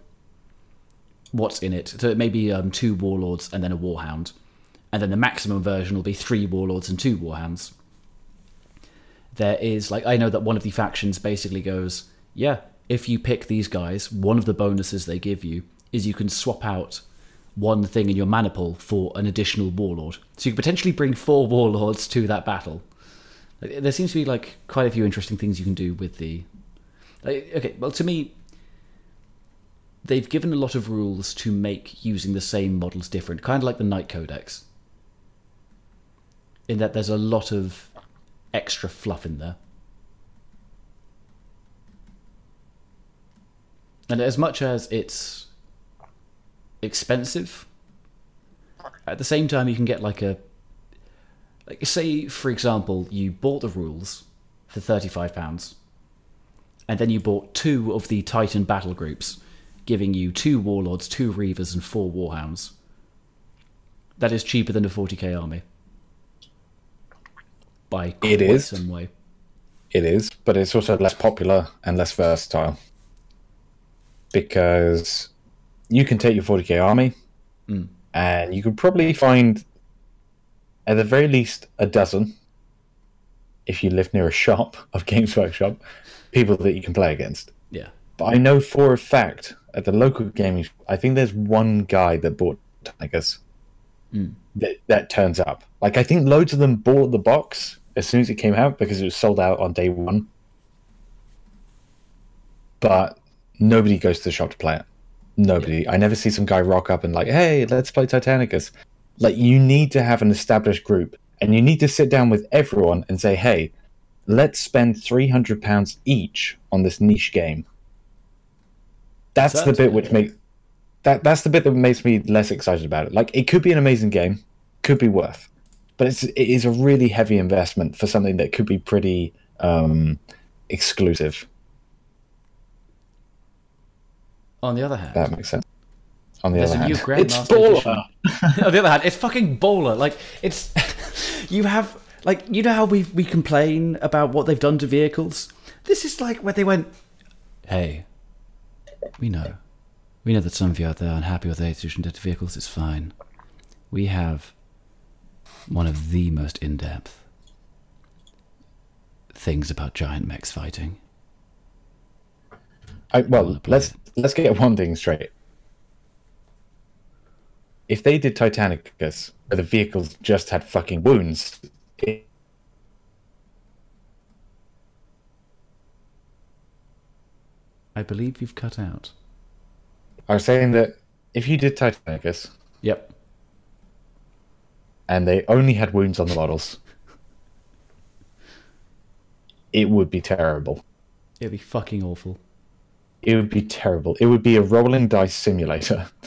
what's in it. So it may be um, two warlords and then a warhound, and then the maximum version will be three warlords and two warhounds. There is like I know that one of the factions basically goes, yeah, if you pick these guys, one of the bonuses they give you is you can swap out one thing in your maniple for an additional warlord. So you could potentially bring four warlords to that battle. There seems to be like quite a few interesting things you can do with the. Like, okay, well, to me, they've given a lot of rules to make using the same models different, kind of like the Knight Codex. In that there's a lot of extra fluff in there. And as much as it's expensive, at the same time you can get like a like say for example you bought the rules for 35 pounds and then you bought two of the titan battle groups giving you two warlords two reavers and four warhounds that is cheaper than a 40k army by It quite is. some way It is, but it's also less popular and less versatile. Because you can take your 40k army Mm. and you can probably find at the very least a dozen if you live near a shop of Games Workshop, people that you can play against. yeah But I know for a fact at the local gaming, I think there's one guy that bought Tigers Mm. that that turns up. Like I think loads of them bought the box as soon as it came out because it was sold out on day one. But nobody goes to the shop to play it. Nobody. I never see some guy rock up and like, hey, let's play Titanicus. Like you need to have an established group and you need to sit down with everyone and say, hey, let's spend three hundred pounds each on this niche game. That's the bit which make that that's the bit that makes me less excited about it. Like it could be an amazing game, could be worth, but it's it is a really heavy investment for something that could be pretty um, exclusive. on the other hand That makes sense. On the There's other hand, it's baller. on the other hand, it's fucking bowler. Like it's you have like you know how we we complain about what they've done to vehicles. This is like where they went. Hey, we know, we know that some of you out there are unhappy with 8th edition Dead vehicles. It's fine. We have one of the most in-depth things about giant mechs fighting. I, well, let's let's get one thing straight. If they did Titanicus, where the vehicles just had fucking wounds, it, I believe you've cut out. I was saying that if you did Titanicus Yep. and they only had wounds on the models, it would be terrible. It'd be fucking awful. It would be terrible. It would be a rolling dice simulator.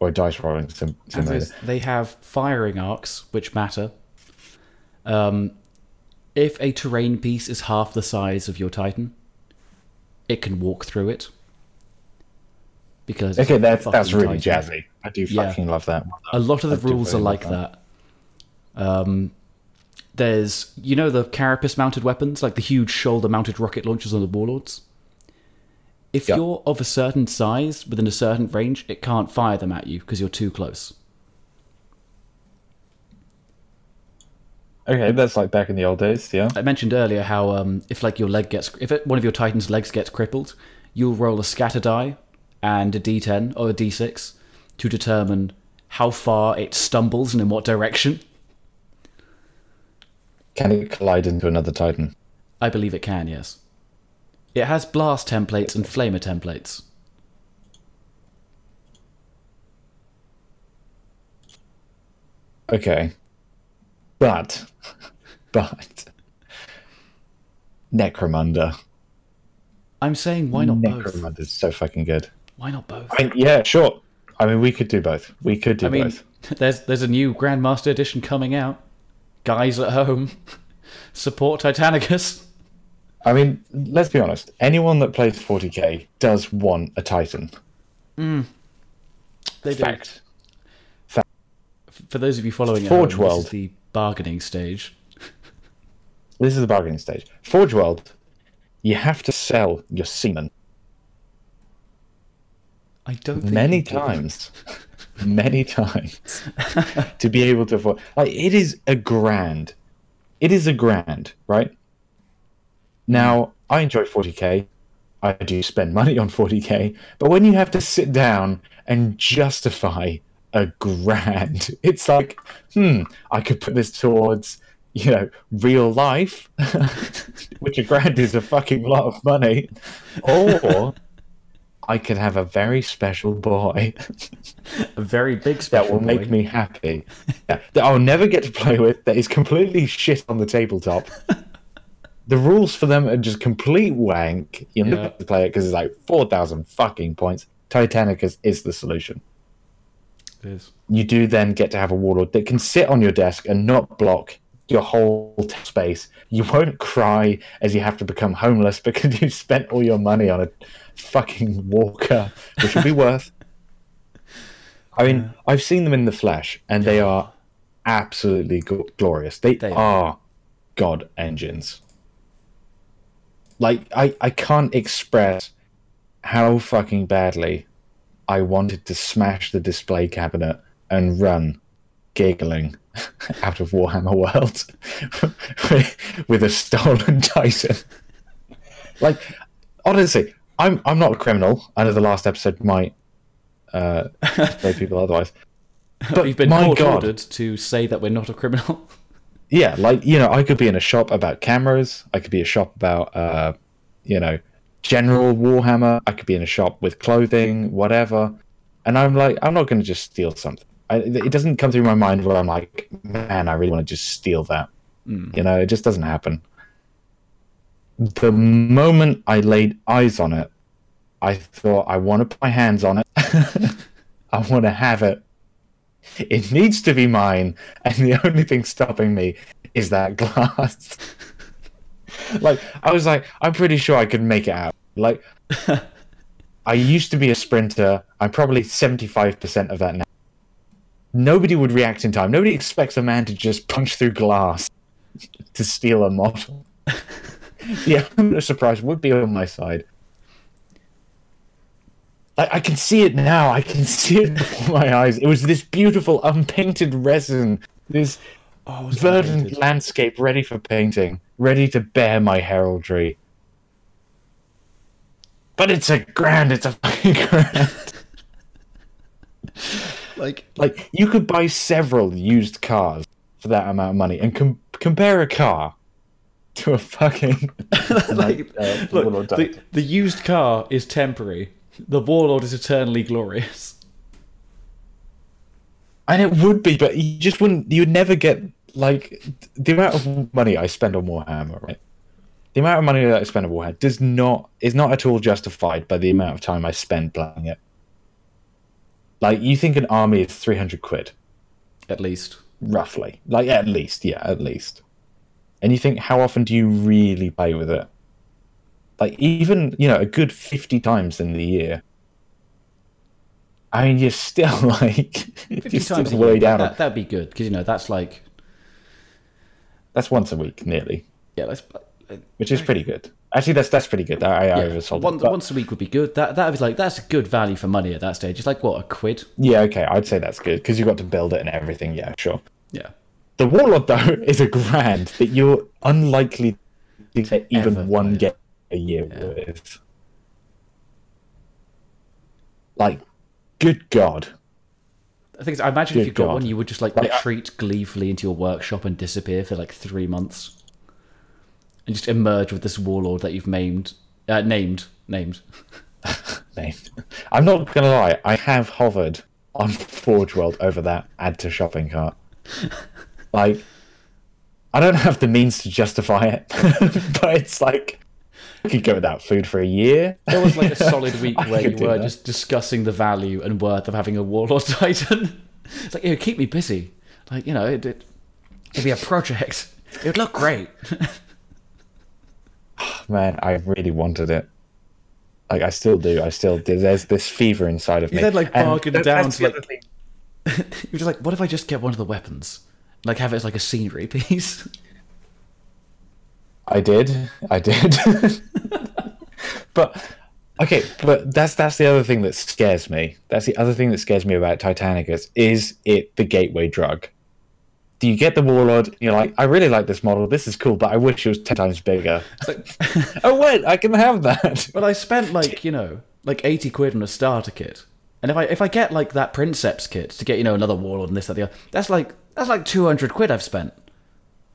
or a dice rolling sim- simulator. they have firing arcs, which matter. Um, if a terrain piece is half the size of your Titan, it can walk through it. Because Okay, that's that's really Titan. jazzy. I do Yeah. fucking love that. A lot of the I rules are like love that. Um, there's, you know, the carapace mounted weapons, like the huge shoulder mounted rocket launchers on the warlords. If Yeah. you're of a certain size within a certain range, it can't fire them at you because you're too close. Okay, that's like back in the old days. Yeah. I mentioned earlier how um, if like your leg gets if it, one of your Titan's legs gets crippled, you'll roll a scatter die and a D10 or a D6 to determine how far it stumbles and in what direction. Can it collide into another Titan? I believe it can, yes. It has blast templates and flamer templates. Okay. But, but, Necromunda. I'm saying why not both? Necromunda's so fucking good. Why not both? I mean, yeah, sure. I mean, we could do both. We could do I mean, both. there's there's a new Grandmaster edition coming out. Guys at home, support Titanicus. I mean, let's be honest. Anyone that plays 40k does want a Titan. Mm. They do. Fact. For those of you following Forge home, World. this is the bargaining stage. This is the bargaining stage. Forge World, you have to sell your semen I don't think many times, many times to be able to afford. Like it is a grand. It is a grand, right? Now I enjoy 40k. I do spend money on 40k, but when you have to sit down and justify a grand, it's like, hmm, I could put this towards, you know, real life, which a grand is a fucking lot of money, or I could have a very special boy A very big special that will make me happy. That I'll never get to play with. That is completely shit on the tabletop. the rules for them are just complete wank. You never Yeah. to play it because it's like four thousand fucking points. Titanicus is the solution. It is. You do then get to have a warlord that can sit on your desk and not block your whole space. You won't cry as you have to become homeless because you spent all your money on a fucking walker, which would be worth. I mean, I've seen them in the flesh, and they are absolutely g- glorious. They, They are. are god engines. Like I, I can't express how fucking badly I wanted to smash the display cabinet and run giggling out of Warhammer World with, with a stolen Titan. Like, honestly, I'm I'm not a criminal. I know the last episode might uh, persuade people otherwise. But you've been my God. ordered to say that we're not a criminal. Yeah, like you know, I could be in a shop about cameras. I could be a shop about, uh, you know, general Warhammer. I could be in a shop with clothing, whatever. And I'm like, I'm not going to just steal something. I, it doesn't come through my mind where I'm like, man, I really want to just steal that. Mm. You know, it just doesn't happen. The moment I laid eyes on it, I thought, I want to put my hands on it. I want to have it. It needs to be mine, and the only thing stopping me is that glass. like I was like, I'm pretty sure I could make it out. Like I used to be a sprinter. I'm probably 75% of that now. Nobody would react in time. Nobody expects a man to just punch through glass to steal a model. Yeah, the surprise would be on my side. I, I can see it now. I can see it before my eyes. It was this beautiful unpainted resin, this Oh, verdant landscape ready for painting, ready to bear my heraldry. But it's a grand, it's a fucking grand. Like, like, you could buy several used cars for that amount of money and com- compare a car to a fucking. like uh, look, the, the used car is temporary. The warlord is eternally glorious. And it would be, but you just wouldn't. You'd never get like the amount of money I spend on Warhammer, right? The amount of money that I spend on Warhammer does not is not at all justified by the hmm. amount of time I spend playing it. Like you think an army is three hundred quid, At least. roughly. Like at least, yeah, at least. and you think, how often do you really play with it? Like even you know a good fifty times in the year. I mean, you're still like 50 you're still times a way down. that, that'd be good because you know that's like That's once a week, nearly, yeah, that's uh, which is pretty good. Actually, that's that's pretty good. I, I yeah, oversold one, it. but- once a week would be good. That that was like that's a good value for money at that stage. It's like what a quid. Yeah, okay, I'd say that's good because you got to build it and everything. Yeah, sure. Yeah, The Warlord though is a grand that you're unlikely to get even Ever one play. game a year with. Like, good God! I think I imagine if you got God. one, you would just like retreat gleefully into your workshop and disappear for like three months, and just emerge with this warlord that you've named, uh, named, named. Name. I'm not gonna lie. I have hovered on Forge World over that add to shopping cart. Like, I don't have the means to justify it, but it's like I could go without food for a year. There was like a solid week where you were that. just discussing the value and worth of having a warlord titan. It's like, it would keep me busy. Like, you know, it, it, it'd be a project. It would look great. Ah, man, I really wanted it. Like I still do. I still do. There's this fever inside of me. You then, like, bargain down to, like- You're just like, what if I just get one of the weapons? Like, have it as like a scenery piece? I did. I did. but okay, but that's that's the other thing that scares me. That's the other thing that scares me about Titanicus. Is is it the gateway drug? Do you get the warlord? and You're like, I really like this model. This is cool, but I wish it was ten times bigger. Like, oh wait, I can have that. But I spent like you know like eighty quid on a starter kit, and if I if I get like that Princeps kit to get you know another warlord and this that the other, that's like that's like two hundred quid I've spent.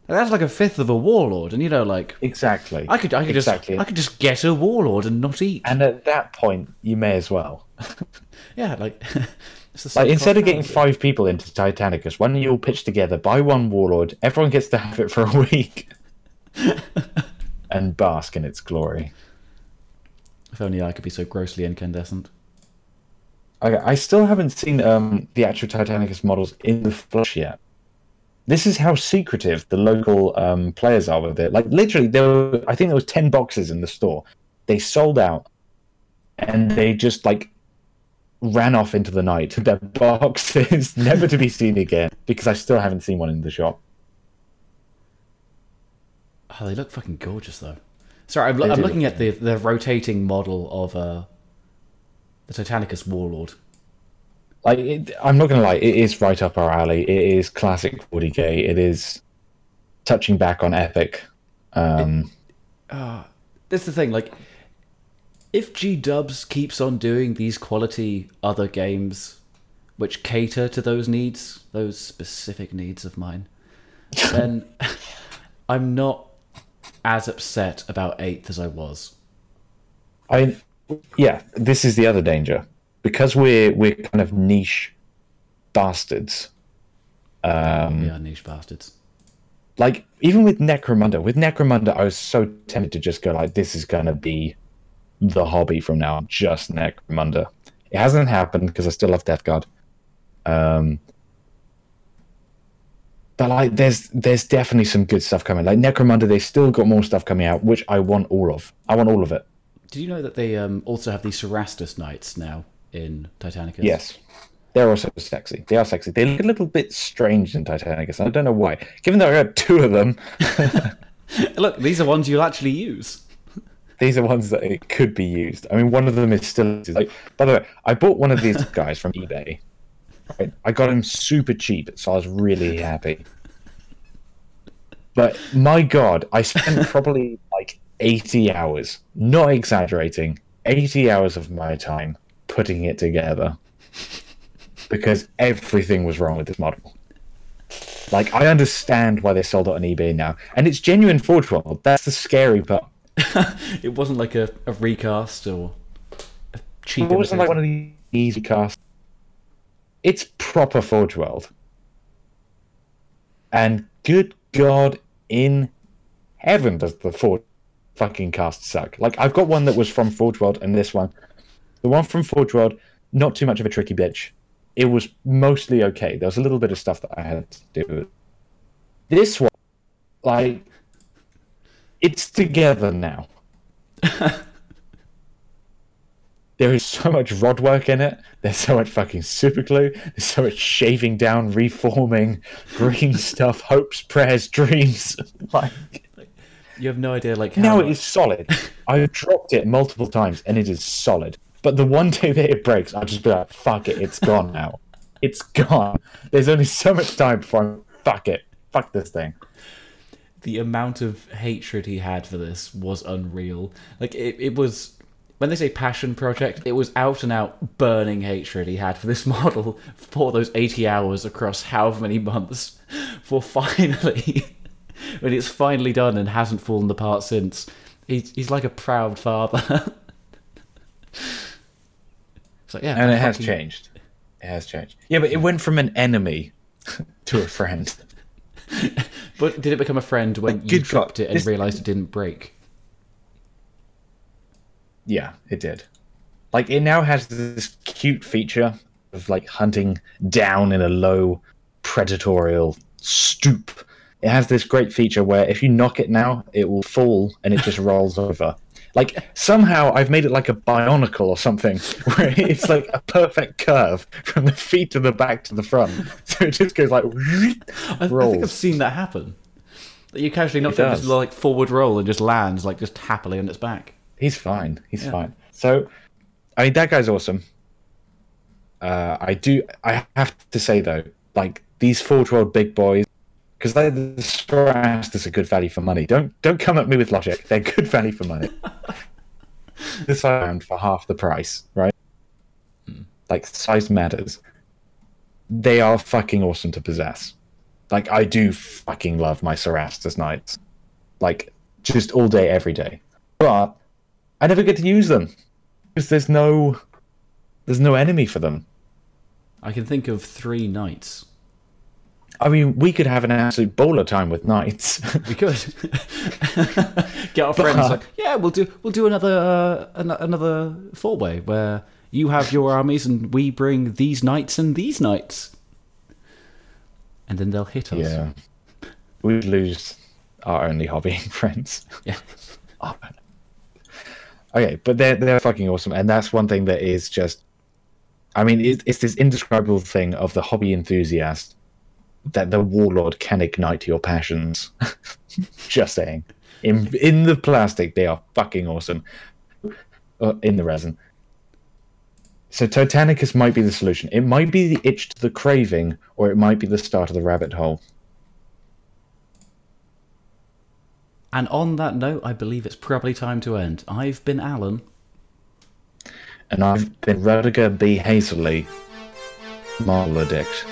That's like a fifth of a warlord, and you know like Exactly. I could I could exactly. just I could just get a warlord and not eat. And at that point, you may as well. yeah, like it's the Like instead of getting five people into Titanicus, why don't you all pitch together, buy one warlord, everyone gets to have it for a week, and bask in its glory. If only I could be so grossly incandescent. Okay, I still haven't seen um, the actual Titanicus models in the flesh yet. This is how secretive the local um, players are with it. Like literally, there were I think there was ten boxes in the store. They sold out, and they just like ran off into the night. Their boxes never to be seen again because I still haven't seen one in the shop. Oh, they look fucking gorgeous though. Sorry, I'm, I'm looking look at the the rotating model of uh the Titanicus warlord. Like it, I'm not gonna lie, it is right up our alley. It is classic 40k. It is touching back on epic. Um, That's the thing, like, if G Dubs keeps on doing these quality other games which cater to those needs, those specific needs of mine, then I'm not as upset about Eighth as I was. I yeah, this is the other danger because we're we're kind of niche bastards. Um, Yeah, niche bastards. like even with Necromunda, with Necromunda, I was so tempted to just go like, this is gonna be the hobby from now, on, just Necromunda. It hasn't happened because I still love Death Guard. Um, but like, there's there's definitely some good stuff coming. Like Necromunda, they still got more stuff coming out, which I want all of. I want all of it. Did you know that they um, also have the Cerastus Knights now in Titanicus? Yes. They're also sexy. They are sexy. They look a little bit strange in Titanicus. I don't know why. Given that I got two of them, Look, these are ones you'll actually use. these are ones that it could be used. I mean, one of them is still like. By the way, I bought one of these guys from eBay. Right? I got him super cheap, so I was really happy. But my God, I spent probably like eighty hours, not exaggerating, eighty hours of my time putting it together because everything was wrong with this model. Like, I understand why they sold it on eBay now, and it's genuine Forge World. That's the scary part. It wasn't like a, a recast or a cheap. It wasn't like one of the easy casts. It's proper Forge World. And good God in heaven does the Forge fucking cast suck. Like I've got one that was from Forge World and this one. The one from Forge World, not too much of a tricky bitch. It was mostly okay. There was a little bit of stuff that I had to do with. This one, like it's together now. there is so much rod work in it. There's so much fucking super glue. There's so much shaving down, reforming, green stuff, hopes, prayers, dreams. like You have no idea, like how now much- it is solid. I've dropped it multiple times and it is solid. But the one day that it breaks, I'll just be like, fuck it, it's gone now. It's gone. There's only so much time before I'm fuck it. Fuck this thing. the amount of hatred he had for this was unreal. Like it, it was when they say passion project, it was out and out burning hatred he had for this model for those eighty hours across however many months. For finally, when it's finally done and hasn't fallen apart since, he's he's like a proud father. it's like yeah, And I it has changed. It has changed. Yeah, but it went from an enemy to a friend. But did it become a friend when you good God, dropped it and this- realised it didn't break? Yeah, it did. Like it now has this cute feature of like hunting down in a low predatorial stoop. It has this great feature where if you knock it now, it will fall and it just rolls over. Like somehow I've made it like a bionicle or something, where it's like a perfect curve from the feet to the back to the front. So it just goes like I, I think. I've seen that happen. That you casually knock it does. just like forward roll and just lands like just happily on its back. He's fine. He's fine. So, I mean, that guy's awesome. Uh, I do. I have to say though, like these Forge World big boys, because they're the Cerastus are good value for money. Don't don't come at me with logic. They're good value for money. this around for half the price, right? Hmm. Like size matters. They are fucking awesome to possess. Like I do fucking love my Cerastus knights. Like just all day, every day. But I never get to use them because there's no there's no enemy for them. I can think of three knights. I mean, we could have an absolute bowler time with knights. We could get our friends like, yeah, we'll do we'll do another uh, an- another four way where you have your armies and we bring these knights and these knights, and then they'll hit us. yeah, we'd lose our only hobbying friends. Yeah. Oh. Okay, but they're they're fucking awesome, and that's one thing that is just. I mean, it's, it's this indescribable thing of the hobby enthusiast that the warlord can ignite your passions. just saying, in in the plastic, they are fucking awesome. Uh, in the resin. So Titanicus might be the solution. It might be the itch to the craving, or it might be the start of the rabbit hole. And on that note, I believe it's probably time to end. I've been Alan. And I've been Rudiger B. Hazley, Marvel Addict.